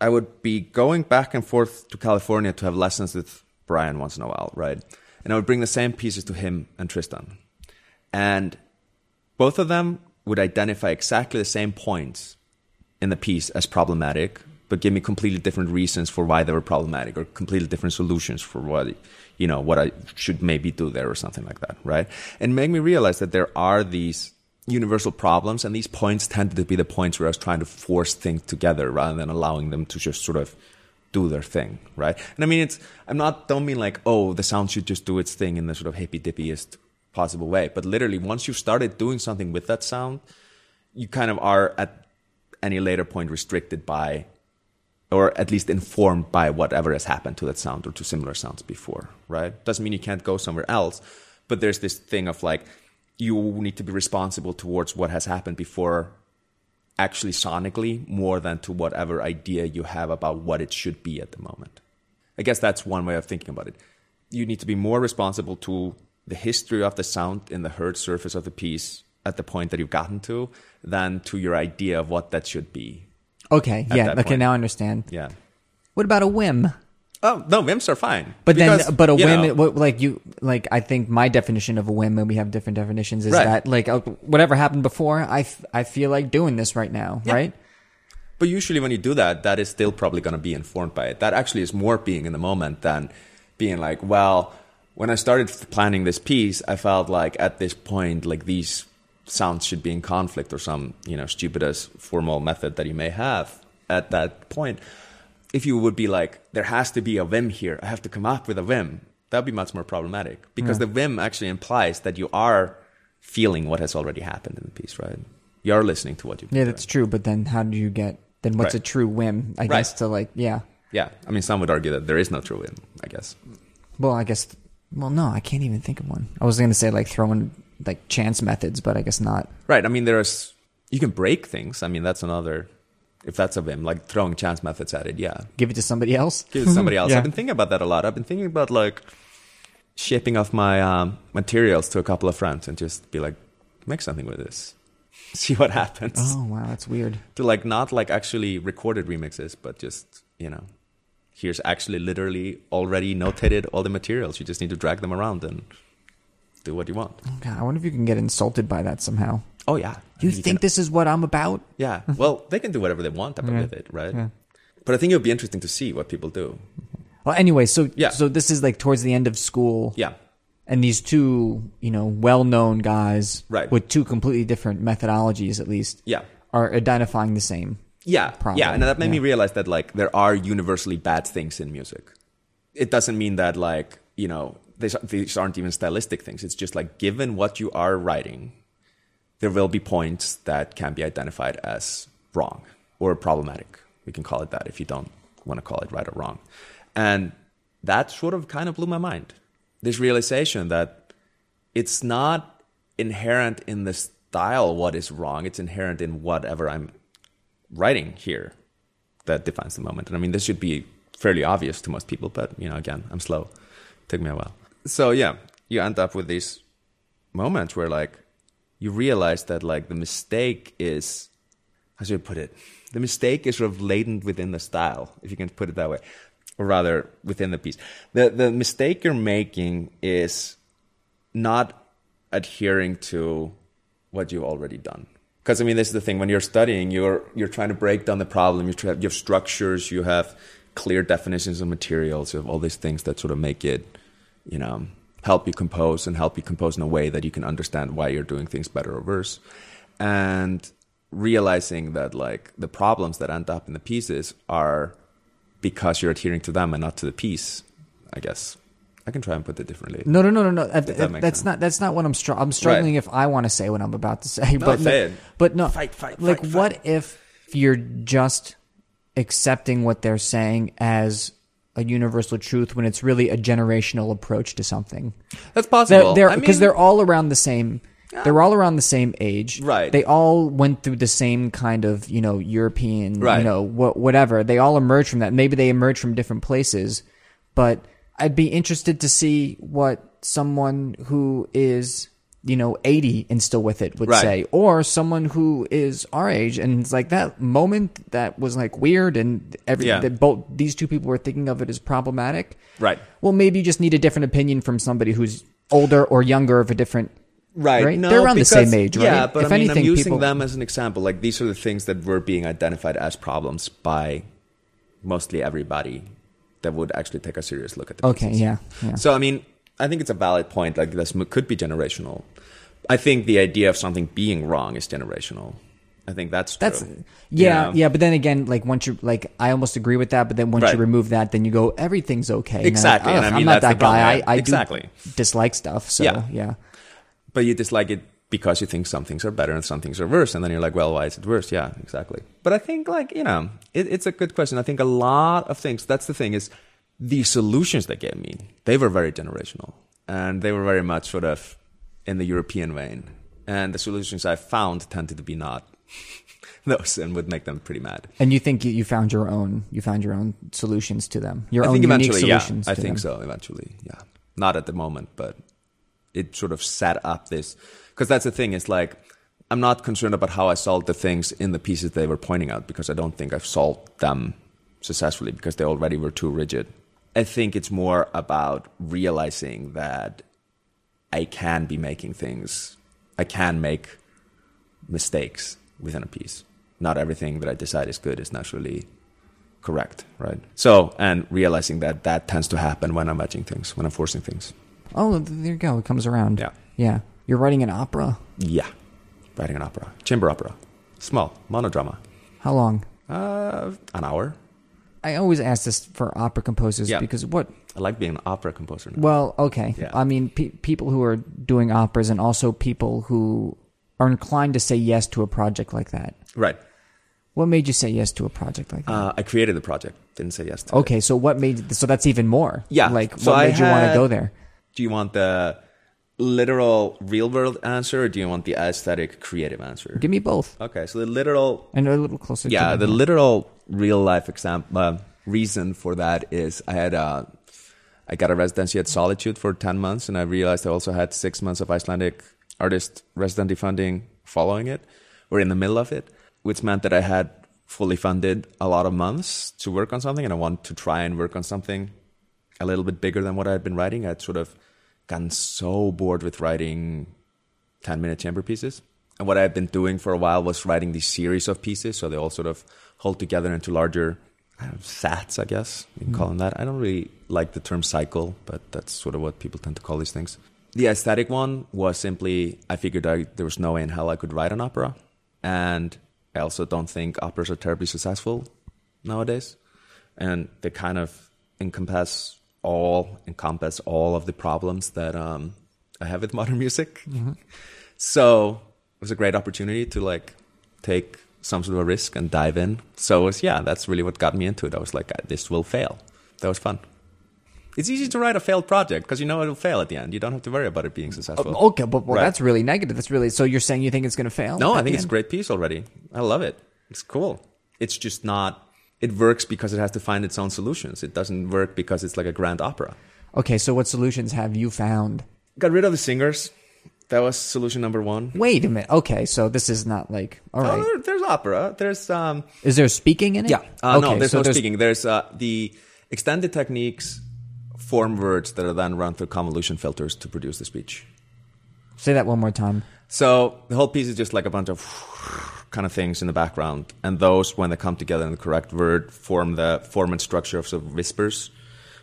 I would be going back and forth to California to have lessons with Brian once in a while, right? And I would bring the same pieces to him and Tristan, and both of them would identify exactly the same points in the piece as problematic, but give me completely different reasons for why they were problematic or completely different solutions for what, you know, what I should maybe do there or something like that, right? And make me realize that there are these universal problems and these points tended to be the points where I was trying to force things together rather than allowing them to just sort of do their thing, right? And I mean, it's, I'm not, don't mean like, oh, the sound should just do its thing in the sort of hippy dippiest possible way, but literally once you've started doing something with that sound, you kind of are at any later point restricted by or at least informed by whatever has happened to that sound or to similar sounds before, right? Doesn't mean you can't go somewhere else, but there's this thing of like you need to be responsible towards what has happened before actually sonically more than to whatever idea you have about what it should be at the moment. I guess that's one way of thinking about it. You need to be more responsible to the history of the sound in the heard surface of the piece at the point that you've gotten to than to your idea of what that should be. Okay, At yeah, okay, point. now I understand. Yeah. What about a whim? Oh no, whims are fine. But Because, then, but a whim, know, what, like you, like I think my definition of a whim, and we have different definitions, is Right. that like uh, whatever happened before, I, f- I feel like doing this right now, Yeah. right? But usually when you do that, that is still probably going to be informed by it. That actually is more being in the moment than being like, well, when I started planning this piece, I felt like at this point, like these sounds should be in conflict or some, you know, stupidest formal method that you may have at that point. If you would be like, there has to be a whim here, I have to come up with a whim, that would be much more problematic because Yeah. the whim actually implies that you are feeling what has already happened in the piece, right? You are listening to what you've Yeah, that's true. But then how do you get? Then what's Right. a true whim? I guess to like, yeah. Yeah, I mean, some would argue that there is no true whim. I guess. Well, I guess. Well, no, I can't even think of one. I was going to say like throwing like chance methods, but I guess not. Right. I mean, there's you can break things. I mean, that's another. If that's a whim, like throwing chance methods at it, yeah, Give it to somebody else. give it to somebody else. Yeah. I've been thinking about that a lot. I've been thinking about like shipping off my um, materials to a couple of friends and just be like, make something with this, see what happens. Oh wow, that's weird. To like not like actually recorded remixes, but just you know, here's actually literally already notated all the materials. You just need to drag them around and do what you want. God, I wonder if you can get insulted by that somehow. Oh yeah, You, can- think this is what I'm about? Yeah. Well, they can do whatever they want Yeah. with it, right? Yeah. But I think it would be interesting to see what people do. Well, anyway, so Yeah. so this is like towards the end of school. Yeah. and these two, you know, well-known guys Right. with two completely different methodologies, at least, Yeah. are identifying the same. Yeah. Problem. Yeah. And that made me realize that like there are universally bad things in music. It doesn't mean that like, you know, these, aren't even stylistic things. It's just like given what you are writing, there will be points that can be identified as wrong or problematic. We can call it that if you don't want to call it right or wrong. And that sort of kind of blew my mind. This realization that it's not inherent in the style what is wrong, it's inherent in whatever I'm writing here that defines the moment. And I mean, this should be fairly obvious to most people, but you know, again, I'm slow. It took me a while. So yeah, you end up with these moments where like you realize that like the mistake is how should I put it? The mistake is sort of latent within the style, if you can put it that way, or rather within the piece. The the mistake you're making is not adhering to what you've already done. Because I mean, this is the thing: when you're studying, you're you're trying to break down the problem. You try, you have structures, you have clear definitions of materials, you have all these things that sort of make it, you know, help you compose and help you compose in a way that you can understand why you're doing things better or worse. And realizing that like the problems that end up in the pieces are because you're adhering to them and not to the piece. I guess I can try and put it differently. No, no, no, no, no. That- that that's sense. not. That's not what I'm. Str- I'm struggling if I want to say what I'm about to say. but say no, but no. Fight, fight, Like, fight, what if you're just accepting what they're saying as a universal truth when it's really a generational approach to something? That's possible. They're I because mean- they're all around the same. They're all around the same age, Right. They all went through the same kind of, you know, European, Right. you know, wha- whatever. They all emerged from that. Maybe they emerged from different places, but I'd be interested to see what someone who is, you know, 80 and still with it would Right. say, or someone who is our age and it's like that moment that was like weird and every Yeah. that both these two people were thinking of it as problematic. Right. Well, maybe you just need a different opinion from somebody who's older or younger of a different. Right. Right? No, They're around the same age, right? Yeah, but If I mean, anything, I'm using people- them as an example. Like these are the things that were being identified as problems by mostly everybody that would actually take a serious look at the Okay, yeah, yeah. So I mean, I think it's a valid point. Like this could be generational. I think the idea of something being wrong is generational. I think that's true. That's yeah, You know? yeah. But then again, like once you like, I almost agree with that. But then once Right. you remove that, then you go, everything's okay. Exactly, and I "Ugh, mean, I'm not that guy. I, I exactly. dislike stuff. So Yeah. yeah. but you dislike it because you think some things are better and some things are worse, and then you're like, well, why is it worse? Yeah, exactly. But I think like you know, it, it's a good question. I think a lot of things. That's the thing is the solutions they gave me. They were very generational, and they were very much sort of in the European vein. And the solutions I found tended to be not those, and would make them pretty mad. And you think you, found your own, you found your own solutions to them, your I own think unique eventually, yeah. solutions. I think them. so. Eventually, yeah. Not at the moment, but it sort of set up this because that's the thing. It's like I'm not concerned about how I solved the things in the pieces they were pointing out because I don't think I've solved them successfully because they already were too rigid. I think it's more about realizing that I can be making things. I can make mistakes within a piece. not everything that I decide is good is naturally correct, right? So, and realizing that that tends to happen when I'm matching things, when I'm forcing things. Oh, there you go. It comes around. Yeah. Yeah. You're writing an opera. Yeah, writing an opera, chamber opera, small monodrama, How long? uh, an hour. I always ask this for opera composers Yeah. because what? I like being an opera composer. Now. Well, okay. Yeah. I mean, pe- people who are doing operas and also people who are inclined to say yes to a project like that. right. What made you say yes to a project like that? Uh, I created the project. Didn't say yes to it. okay, so what made so that's even more. Yeah, Like so what I made you want to go there? Do you want the literal real world answer or do you want the aesthetic creative answer? Give me both. Okay, so the literal And a little closer. yeah, the literal real life example uh, reason for that is I had a I got a residency at Solitude for ten months, and I realized I also had six months of Icelandic artist residency funding following it, or in the middle of it, which meant that I had fully funded a lot of months to work on something, and I wanted to try and work on something a little bit bigger than what I had been writing. I'd sort of gotten so bored with writing 10 minute chamber pieces. And what I had been doing for a while was writing these series of pieces. So they all sort of hold together into larger I know, sats, I guess you can call hmm. them that. I don't really like the term cycle, but that's sort of what people tend to call these things. The aesthetic one was simply I figured I, there was no way in hell I could write an opera. And I also don't think operas are terribly successful nowadays. And they kind of encompass all encompass all of the problems that um, I have with modern music. So it was a great opportunity to like take some sort of a risk and dive in. So it was, yeah, that's really what got me into it. I was like, this will fail. That was fun. It's easy to write a failed project because you know it'll fail at the end. You don't have to worry about it being successful. Okay, but well, Right. that's really negative. That's really so. You're saying you think it's going to fail? No, I think it's a great piece already. I love it. It's cool. It's just not. It works because it has to find its own solutions. It doesn't work because it's like a grand opera. Okay, so what solutions have you found? Got rid of the singers. That was solution number one. Wait a minute. Okay, so this is not like all right. Oh, there- there's opera. There's um. Is there speaking in it? Yeah. Uh, okay, no, there's so no speaking. There's uh, the extended techniques form words that are then run through convolution filters to produce the speech. Say that one more time. So the whole piece is just like a bunch of kind of things in the background, and those, when they come together in the correct word, form the form and structure of of whispers.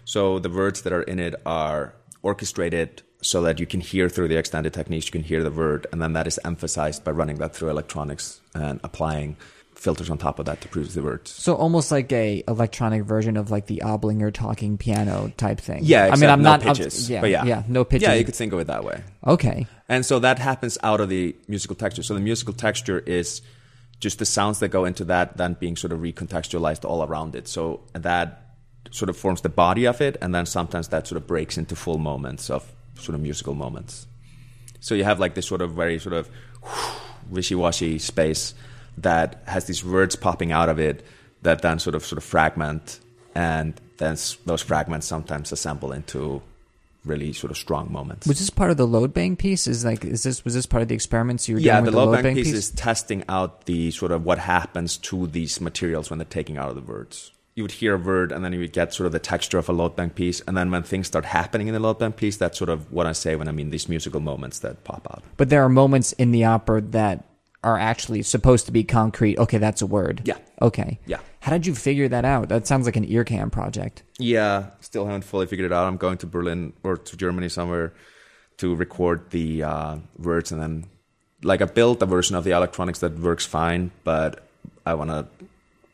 So the words that are in it are orchestrated so that you can hear through the extended techniques, you can hear the word, and then that is emphasized by running that through electronics and applying filters on top of that to produce the words. So almost like a electronic version of like the Ablinger talking piano type thing. Yeah, I mean, I'm no not I'm- pitches. yeah, but yeah, yeah, no pitches. Yeah, you could think of it that way. okay, And so that happens out of the musical texture. So the musical texture is just the sounds that go into that, then being sort of recontextualized all around it. So that sort of forms the body of it, and then sometimes that sort of breaks into full moments of sort of musical moments. So you have like this sort of very sort of wishy-washy space that has these words popping out of it that then sort of sort of fragment, and then those fragments sometimes assemble into really sort of strong moments. was this part of the loadbang piece? Is like is this was this part of the experiments you were yeah, doing the the load loadbang piece, is testing out the sort of what happens to these materials when they're taking out of the words. You would hear a word and then you would get sort of the texture of a loadbang piece. And then when things start happening in the loadbang piece, that's sort of what I say when I mean these musical moments that pop out. But there are moments in the opera that are actually supposed to be concrete. Okay, that's a word. Yeah. Okay. Yeah. How did you figure that out? That sounds like an IRCAM project. Yeah, still haven't fully figured it out. I'm going to Berlin or to Germany somewhere to record the uh, words and then, like, I built a version of the electronics that works fine, but I want to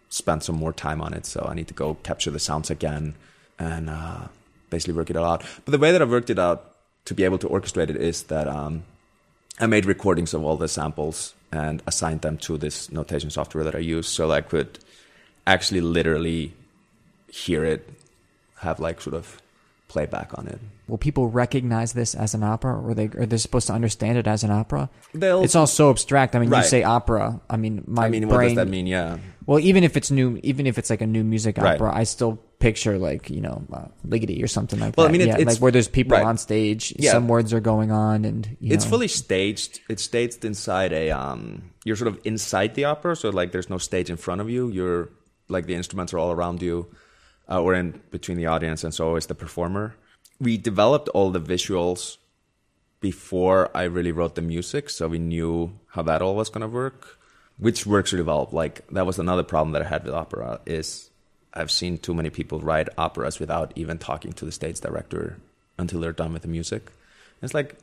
spend some more time on it. So I need to go capture the sounds again and uh, basically work it all out. But the way that I worked it out to be able to orchestrate it is that um, I made recordings of all the samples and assign them to this notation software that I use so I could actually literally hear it, have like sort of playback on it. Will people recognize this as an opera, or they are they supposed to understand it as an opera? They'll, It's all so abstract. I mean, you say opera. I mean, my I mean, what does that mean? Yeah. Well, even if it's new, even if it's like a new music Right. opera, I still picture like you know uh, Ligeti or something like that. Well, I mean, it- yeah, it's- like where there's people right. on stage, Yeah. some words are going on, and you It's know. fully staged. It's staged inside a. Um, you're sort of inside the opera, so like there's no stage in front of you. You're like the instruments are all around you, uh, or in between the audience, and so is the performer. We developed all the visuals before I really wrote the music, so we knew how that all was going to work. which works really well. Like that was another problem that I had with opera is I've seen too many people write operas without even talking to the stage director until they're done with the music. It's like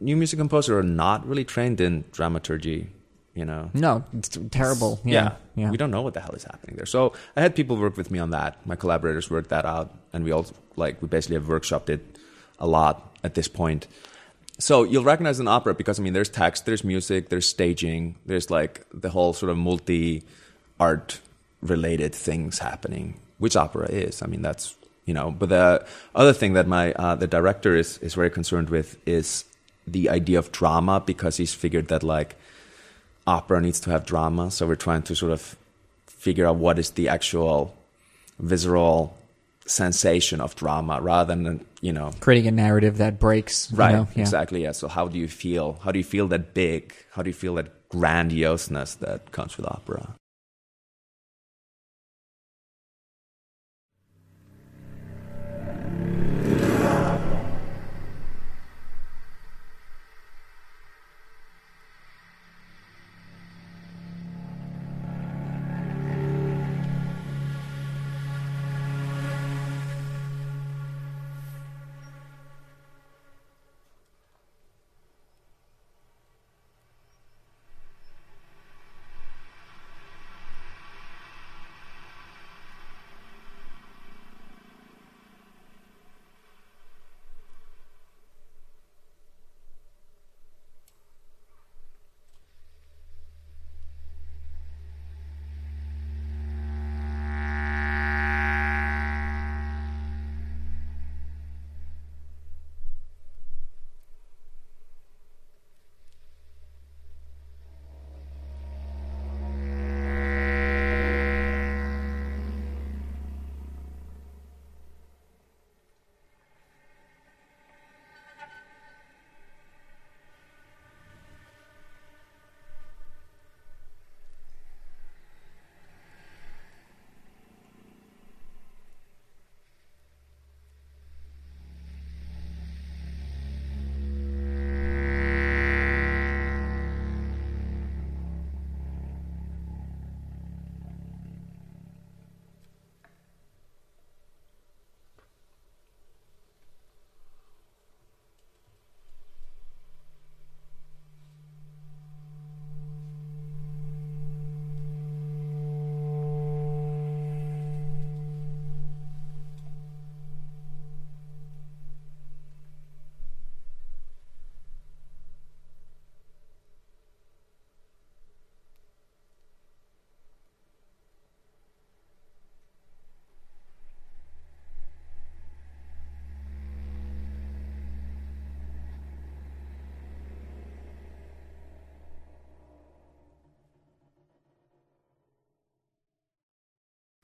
new music composers are not really trained in dramaturgy, you know. No, it's terrible. Yeah, yeah. We don't know what the hell is happening there. So I had people work with me on that. My collaborators worked that out, and we all like we basically have workshopped it a lot at this point. So you'll recognize an opera because I mean, there's text, there's music, there's staging, there's like the whole sort of multi art related things happening, which opera is. I mean, that's you know. But the other thing that my uh, the director is is very concerned with is the idea of drama because he's figured that like opera needs to have drama. So we're trying to sort of figure out what is the actual visceral sensation of drama rather than you know creating a narrative that breaks. right You know? yeah. exactly yeah so how do you feel how do you feel that big how do you feel that grandioseness that comes with opera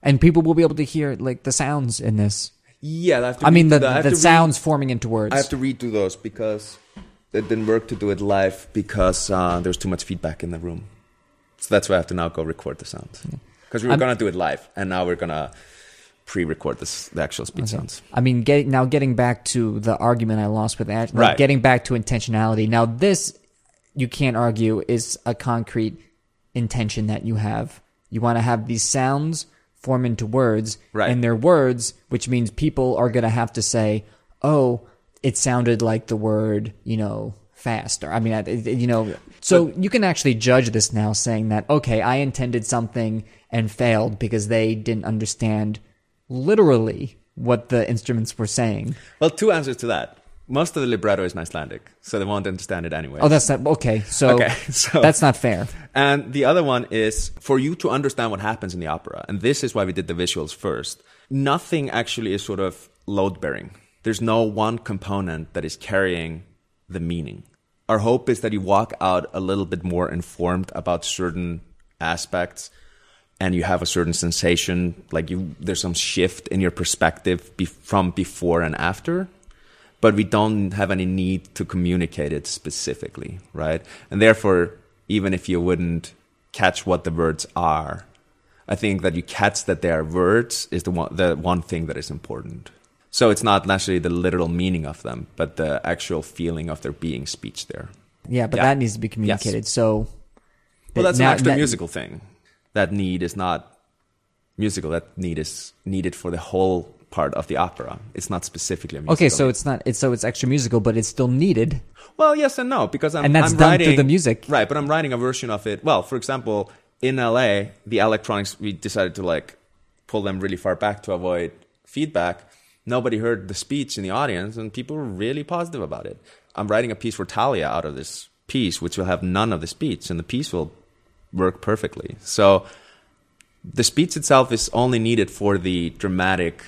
and people will be able to hear like the sounds in this. yeah I, have to I mean, the redo- I the to read- sounds forming into words. I have to redo those because it didn't work to do it live because uh, there was too much feedback in the room. So that's why I have to now go record the sounds. Because we were I'm- gonna do it live, and now we're gonna pre-record this, the actual speed sounds. I mean, get, now getting back to the argument I lost with like Right. getting back to intentionality. Now, this you can't argue is a concrete intention that you have. You want to have these sounds form into words, Right. and they're words, which means people are going to have to say, "Oh, it sounded like the word," you know, fast. Or I mean, you know, so you can actually judge this now, saying that okay, I intended something and failed because they didn't understand literally what the instruments were saying. Well, two answers to that. Most of the libretto is in Icelandic, so they won't understand it anyway. Oh, that's not okay. So, Okay, so- that's not fair. And the other one is for you to understand what happens in the opera. And this is why we did the visuals first. Nothing actually is sort of load bearing. There's no one component that is carrying the meaning. Our hope is that you walk out a little bit more informed about certain aspects and you have a certain sensation like you there's some shift in your perspective be, from before and after but we don't have any need to communicate it specifically, right? And therefore, even if you wouldn't catch what the words are, I think that you catch that they are words is the one, the one thing that is important. So it's not necessarily the literal meaning of them, but the actual feeling of there being speech there. Yeah, but Yeah. that needs to be communicated. So Well, that's now- an extra that- musical thing. That need is not musical. That need is needed for the whole part of the opera. It's not specifically a musical. Okay, so it's not it's so it's extra musical, but it's still needed. well, yes and no because I'm And that's I'm done through the music. right? But I'm writing a version of it. Well, for example, in LA, the electronics we decided to like pull them really far back to avoid feedback. Nobody heard the speech in the audience, and people were really positive about it. I'm writing a piece for Talia out of this piece, which will have none of the speech, and the piece will work perfectly. So the speech itself is only needed for the dramatic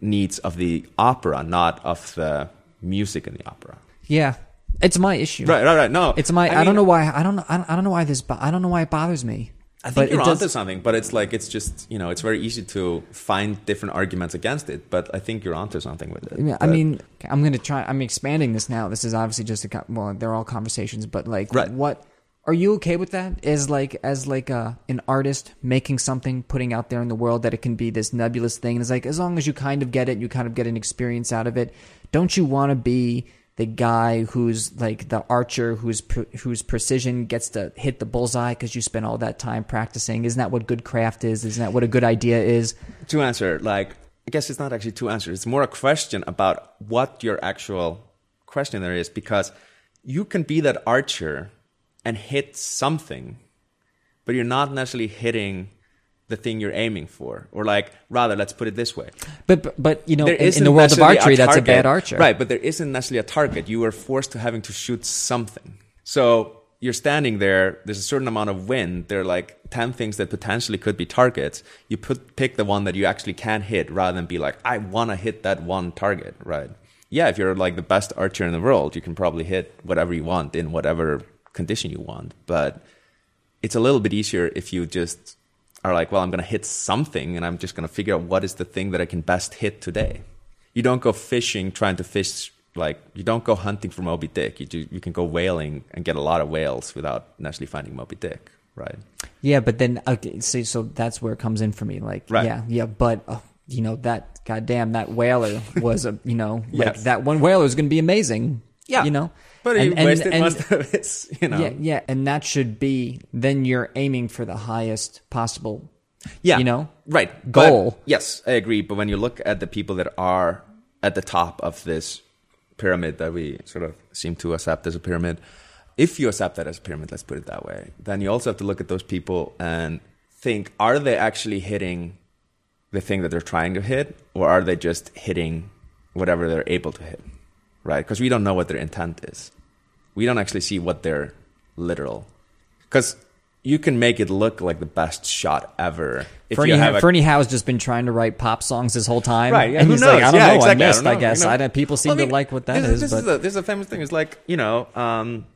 needs of the opera, not of the music in the opera. Yeah, it's my issue. Right, right, right. No, It's my. I, mean, don't know why. I don't know. I don't, I don't know why this. I don't know why it bothers me. I think but you're it does- onto something, but it's like it's just you know it's very easy to find different arguments against it. But I think you're onto something with it. Yeah, I But- mean, I'm gonna try. I'm expanding this now. This is obviously just a well, they're all conversations, but like, Right. what are you okay with that? As like as like a an artist making something, putting out there in the world that it can be this nebulous thing. And it's like as long as you kind of get it, you kind of get an experience out of it. Don't you want to be the guy who's like the archer whose whose precision gets to hit the bullseye because you spent all that time practicing? Isn't that what good craft is? Isn't that what a good idea is? to answer, like I guess it's not actually two answers. It's more a question about what your actual question there is, because you can be that archer and hit something, but you're not necessarily hitting the thing you're aiming for, or like rather, let's put it this way: But but, but you know, there in, in the world of archery, a that's a bad archer, right? But there isn't necessarily a target. You are forced to having to shoot something. So you're standing there. There's a certain amount of wind. There are like ten things that potentially could be targets. You put pick the one that you actually can hit, rather than be like, I want to hit that one target, right? Yeah, if you're like the best archer in the world, you can probably hit whatever you want in whatever condition you want. But it's a little bit easier if you just are like, well, I'm going to hit something and I'm just going to figure out what is the thing that I can best hit today. You don't go fishing trying to fish, like, you don't go hunting for Moby Dick. You, do, you can go whaling and get a lot of whales without necessarily finding Moby Dick, right? Yeah, but then okay, see, so that's where it comes in for me. Like, Right. yeah, yeah, but uh, you know that goddamn that whaler was a you know like Yes. that one whaler is going to be amazing. Yeah, you know, But And- he and- wasted and- most of his, you know. Yeah, yeah, and that should be then you're aiming for the highest possible. Yeah. you know, Right. Goal. But- yes, I agree. But when you look at the people that are at the top of this pyramid that we sort of seem to accept as a pyramid, if you accept that as a pyramid, let's put it that way, then you also have to look at those people and think are they actually hitting the thing that they're trying to hit, or are they just hitting whatever they're able to hit? Right? Because we don't know what their intent is. We don't actually see what their literal. Because you can make it look like the best shot ever. If Fernie, you have a Fernie Howe's just been trying to write pop songs this whole time, Right. Yeah. And he's knows? like, I don't yeah, know, exactly. I missed. don't I, guess you know? I. People seem Well, I mean, to like what that this, is, This but is a, this is a famous thing. It's like you know, um,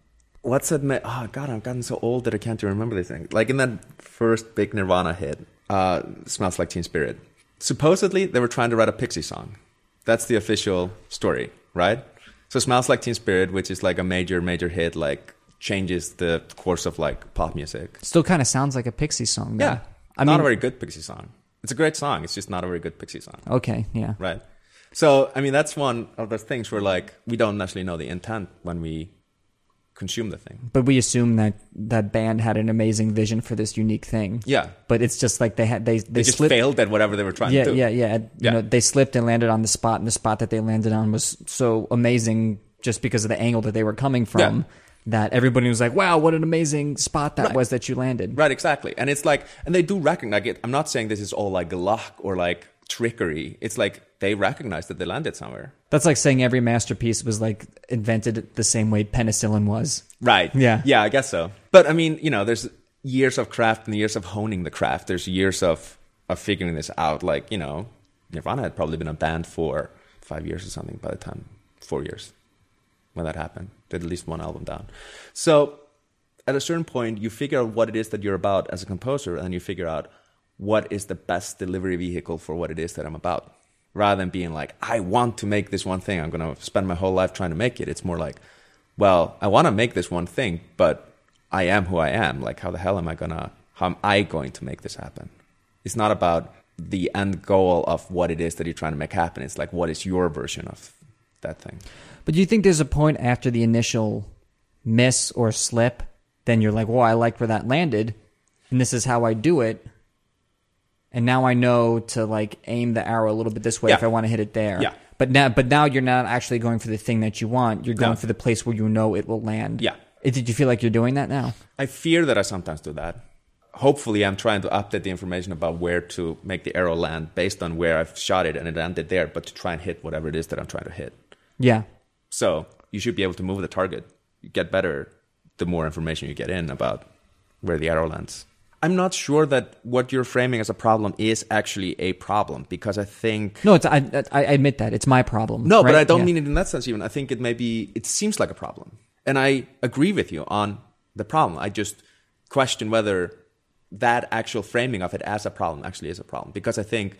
ma- Oh God, I've gotten so old that I can't even remember these things. Like in that first big Nirvana hit, uh, "Smells Like Teen Spirit." Supposedly, they were trying to write a Pixie song. That's the official story, right? So, "Smells Like Teen Spirit," which is like a major, major hit, like changes the course of like pop music. still kind of sounds like a Pixie song. Though. Yeah, I not mean, a very good Pixie song. It's a great song. It's just not a very good Pixie song. okay, yeah. Right. So, I mean, that's one of those things where, like, we don't necessarily know the intent when we consume the thing. But we assume that that band had an amazing vision for this unique thing. Yeah. But it's just like they had they they, They just slipped. failed at whatever they were trying Yeah, to do. yeah, yeah. You Yeah. know, they slipped and landed on the spot, and the spot that they landed on was so amazing just because of the angle that they were coming from. Yeah. That everybody was like, "Wow, what an amazing spot that Right. was that you landed." Right, exactly. And it's like, and they do recognize it. I'm not saying this is all like luck or like trickery. It's like they recognize that they landed somewhere. That's like saying every masterpiece was like invented the same way penicillin was. Right. Yeah. Yeah, I guess so. But I mean, you know, there's years of craft and years of honing the craft. There's years of of figuring this out. Like, you know, Nirvana had probably been a band for five years or something by the time four years when that happened. Did at least one album down. So at a certain point you figure out what it is that you're about as a composer and you figure out what is the best delivery vehicle for what it is that I'm about. Rather than being like, I want to make this one thing, I'm gonna spend my whole life trying to make it. It's more like, well, I want to make this one thing, but I am who I am. Like, how the hell am I gonna? How am I going to make this happen? It's not about the end goal of what it is that you're trying to make happen. It's like, what is your version of that thing? But do you think there's a point after the initial miss or slip then you're like, well, I like where that landed, and this is how I do it. And now I know to like aim the arrow a little bit this way Yeah. if I want to hit it there. Yeah. But now, but now you're not actually going for the thing that you want. You're going No. for the place where you know it will land. Yeah. Did you feel like you're doing that now? I fear that I sometimes do that. Hopefully, I'm trying to update the information about where to make the arrow land based on where I've shot it and it landed there, but to try and hit whatever it is that I'm trying to hit. Yeah. So you should be able to move the target. You get better the more information you get in about where the arrow lands. I'm not sure that what you're framing as a problem is actually a problem because I think No, it's I, I admit that it's my problem. no, but? I don't Yeah. mean it in that sense. Even I think it may be. It seems like a problem, and I agree with you on the problem. I just question whether that actual framing of it as a problem actually is a problem because I think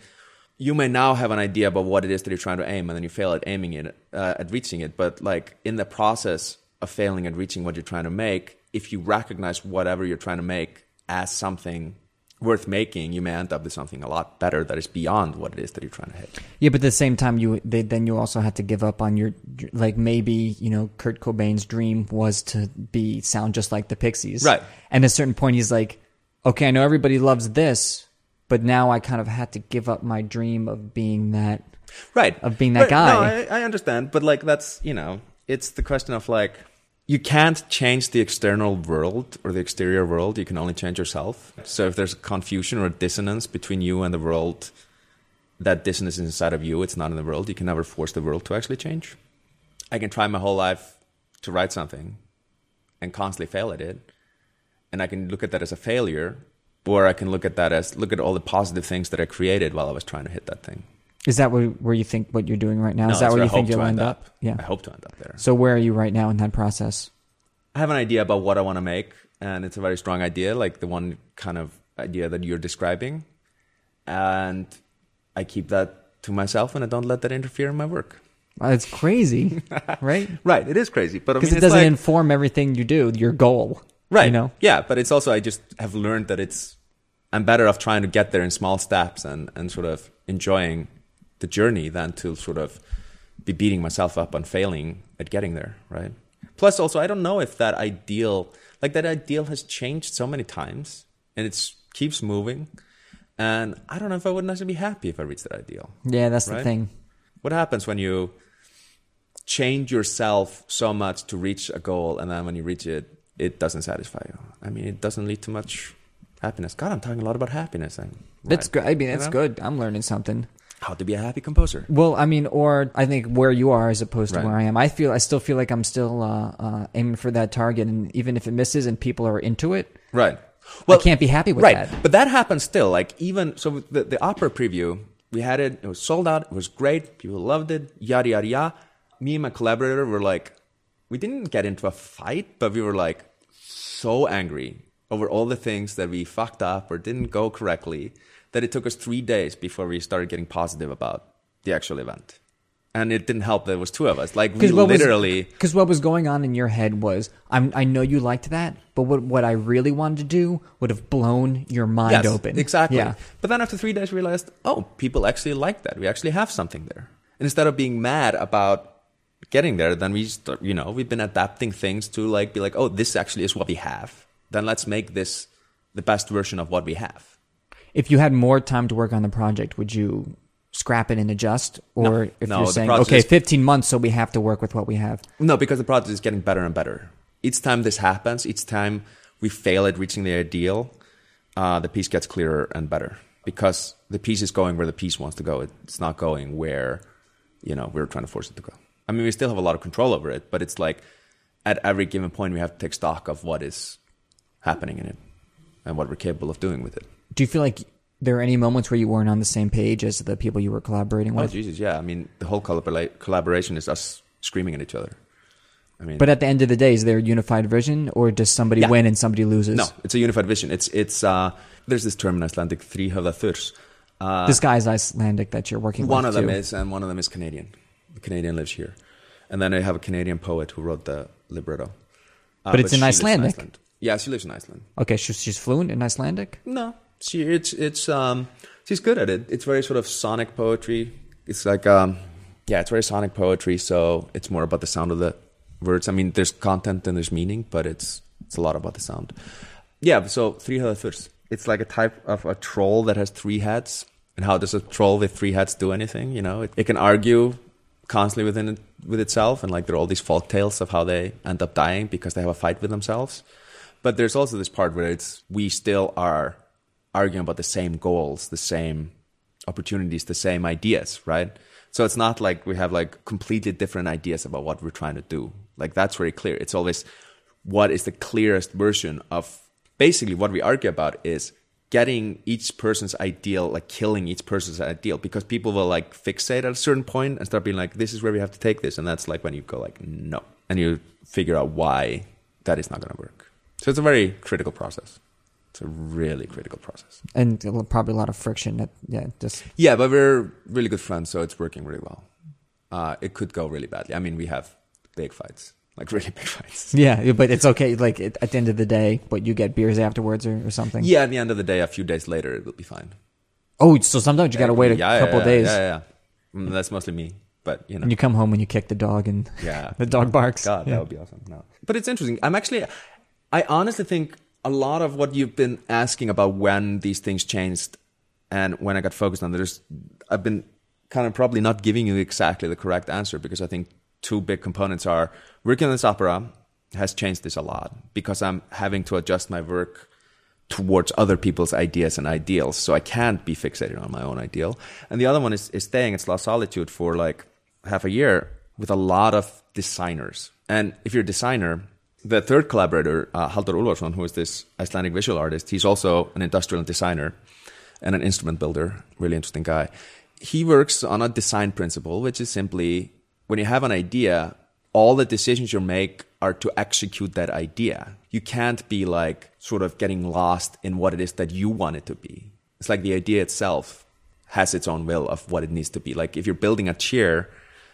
you may now have an idea about what it is that you're trying to aim, and then you fail at aiming it, uh, at reaching it. But like in the process of failing at reaching what you're trying to make, if you recognize whatever you're trying to make as something worth making, you may end up with something a lot better that is beyond what it is that you're trying to hit. Yeah, but at the same time, you they, then you also had to give up on your like maybe you know Kurt Cobain's dream was to be sound just like the Pixies, Right. And at a certain point, he's like, okay, I know everybody loves this, but now I kind of had to give up my dream of being that. right of being that Right, guy. no I, I understand but like that's you know it's the question of like you can't change the external world or the exterior world. You can only change yourself. So if there's a confusion or dissonance between you and the world that dissonance is inside of you. It's not in the world. You can never force the world to actually change. I can try my whole life to write something and constantly fail at it. And i can look at that as a failure or i can look at that as look at all the positive things that i created while i was trying to hit that thing Is that where, where you think what you're doing right now? no, Is that that's where you think you'll end up? Yeah. I hope to end up there. So where are you right now in that process? I have an idea about what I want to make, and it's a very strong idea, like the one kind of idea that you're describing. And I keep that to myself, and I don't let that interfere in my work. Well, it's crazy, right? Right, it is crazy, but I Because mean, it doesn't like, inform everything you do. Your goal, right? You know, yeah, but it's also I just have learned that it's I'm better off trying to get there in small steps and and sort of enjoying the journey than to sort of be beating myself up on failing at getting there, right? Plus, also, I don't know if that ideal, like that ideal, has changed so many times and it keeps moving, and I don't know if I would necessarily be happy if I reached that ideal. yeah, that's the thing. What happens when you change yourself so much to reach a goal, and then when you reach it, it doesn't satisfy you? I mean, it doesn't lead to much happiness. God, I'm talking a lot about happiness. I, That's right. good. I mean, You that's know? good. I'm learning something. How to be a happy composer. Well, I mean, or I think where you are as opposed to Right. where I am. I feel I still feel like I'm still uh, uh, aiming for that target, and even if it misses and people are into it, Right. Well, I can't be happy with right. that. But that happens still. Like even so, the the opera preview we had it. It was sold out. It was great. People loved it. Yada yada yada. Me and my collaborator were like, we didn't get into a fight, but we were like so angry over all the things that we fucked up or didn't go correctly that it took us three days before we started getting positive about the actual event. And it didn't help that it was two of us. Like we literally. because what was going on in your head was I'm, I know you liked that, but what what I really wanted to do would have blown your mind Yes, open. Exactly. Yeah. But then after three days, we realized, oh, people actually like that. We actually have something there. And instead of being mad about getting there, then we, start, you know, we've been adapting things to like be like, oh, this actually is what we have. Then let's make this the best version of what we have. If you had more time to work on the project, would you scrap it and adjust, or No. if No, you're saying okay, is- 15 months, so we have to work with what we have? No, because the project is getting better and better. Each time this happens, each time we fail at reaching the ideal, uh, the piece gets clearer and better because the piece is going where the piece wants to go. It's not going where, you know, we're trying to force it to go. I mean, we still have a lot of control over it, but it's like at every given point, we have to take stock of what is happening in it and what we're capable of doing with it. Do you feel like there are any moments where you weren't on the same page as the people you were collaborating with? Oh. Jesus, yeah. I mean, the whole collabora- collaboration is us screaming at each other. I mean, but at the end of the day, is there a unified vision, or does somebody Yeah. win and somebody loses? No, it's a unified vision. It's it's uh, there's this term in Icelandic, þríhöfða þurs. Uh, this guy is Icelandic that you're working one with. One of them too. is, and one of them is Canadian. The Canadian lives here, and then I have a Canadian poet who wrote the libretto. Uh, But it's in Icelandic? Iceland. Yeah, she lives in Iceland. Okay, she's, she's fluent in Icelandic. No, she it's it's um she's good at it. It's very sort of sonic poetry. It's like um yeah, it's very sonic poetry. So it's more about the sound of the words. I mean, there's content and there's meaning, but it's It's a lot about the sound. Yeah, so three first. It's like a type of a troll that has three heads. And how does a troll with three heads do anything? You know, it, it can argue constantly within it, with itself, and like there are all these folk tales of how they end up dying because they have a fight with themselves. But there's also this part where it's we still are arguing about the same goals, the same opportunities, the same ideas, right? So it's not like we have like completely different ideas about what we're trying to do. Like that's very clear. It's always what is the clearest version of basically what we argue about is getting each person's ideal, like killing each person's ideal, because people will like fixate at a certain point and start being like, this is where we have to take this. And that's like when you go like, no. And you figure out why that is not going to work. So it's a very critical process. It's a really critical process. And probably a lot of friction. That, yeah, just yeah, but we're really good friends, so it's working really well. Uh, it could go really badly. I mean, we have big fights, like really big fights. Yeah, but it's okay. Like at the end of the day, but you get beers afterwards or, or something. Yeah, at the end of the day, a few days later, it will be fine. Oh, so sometimes you got to wait a yeah, couple yeah, days. Yeah, yeah, yeah. Mm, that's mostly me, but you know. And you come home and you kick the dog and yeah, the dog barks. God, that would be awesome. No, but it's interesting. I'm actually, I honestly think a lot of what you've been asking about when these things changed and when I got focused on there's I've been kind of probably not giving you exactly the correct answer because I think two big components are working on this opera has changed this a lot because I'm having to adjust my work towards other people's ideas and ideals. So I can't be fixated on my own ideal. And the other one is, is staying at La Solitude for like half a year with a lot of designers. And if you're a designer, the third collaborator, uh, Halldór Úlfarsson, who is this Icelandic visual artist, he's also an industrial designer and an instrument builder. Really interesting guy. He works on a design principle, which is simply when you have an idea, all the decisions you make are to execute that idea. You can't be like sort of getting lost in what it is that you want it to be. It's like the idea itself has its own will of what it needs to be. Like if you're building a chair,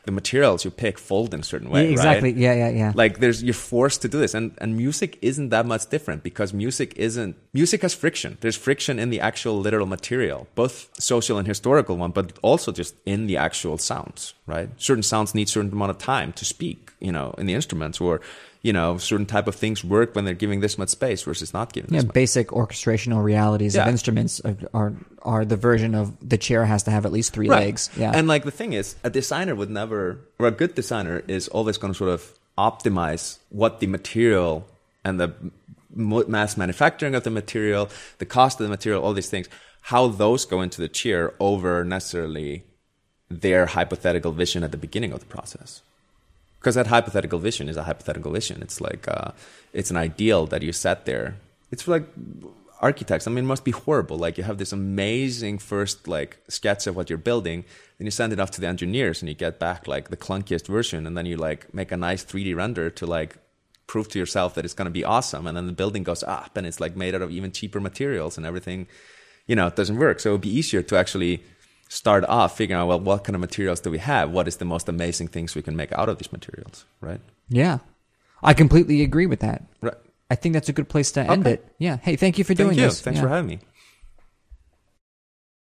the materials you pick fold in a certain way. Yeah, exactly. Right? Yeah, yeah, yeah. Like there's you're forced to do this, and and music isn't that much different because music isn't music has friction. There's friction in the actual literal material, both social and historical one, but also just in the actual sounds. Right? Certain sounds need certain amount of time to speak. You know, in the instruments or you know, certain type of things work when they're giving this much space versus not giving. Yeah, this much. basic orchestrational realities Yeah. of instruments are, are are the version of the chair has to have at least three Right. legs. Yeah, And like the thing is, a designer would never, or a good designer is always going to sort of optimize what the material and the mass manufacturing of the material, the cost of the material, all these things, how those go into the chair over necessarily their hypothetical vision at the beginning of the process. Because that hypothetical vision is a hypothetical vision. It's like uh, it's an ideal that you set there. It's like architects. I mean, it must be horrible. Like you have this amazing first like sketch of what you're building, then you send it off to the engineers, and you get back like the clunkiest version, and then you like make a nice 3D render to like prove to yourself that it's going to be awesome, and then the building goes up, and it's like made out of even cheaper materials, and everything, you know, it doesn't work. So it would be easier to actually start off figuring out well what kind of materials do we have what is the most amazing things we can make out of these materials right yeah. I completely agree with that. right I think that's a good place to end Okay. it. Yeah. Hey, thank you for thank doing you this. thanks Yeah. for having me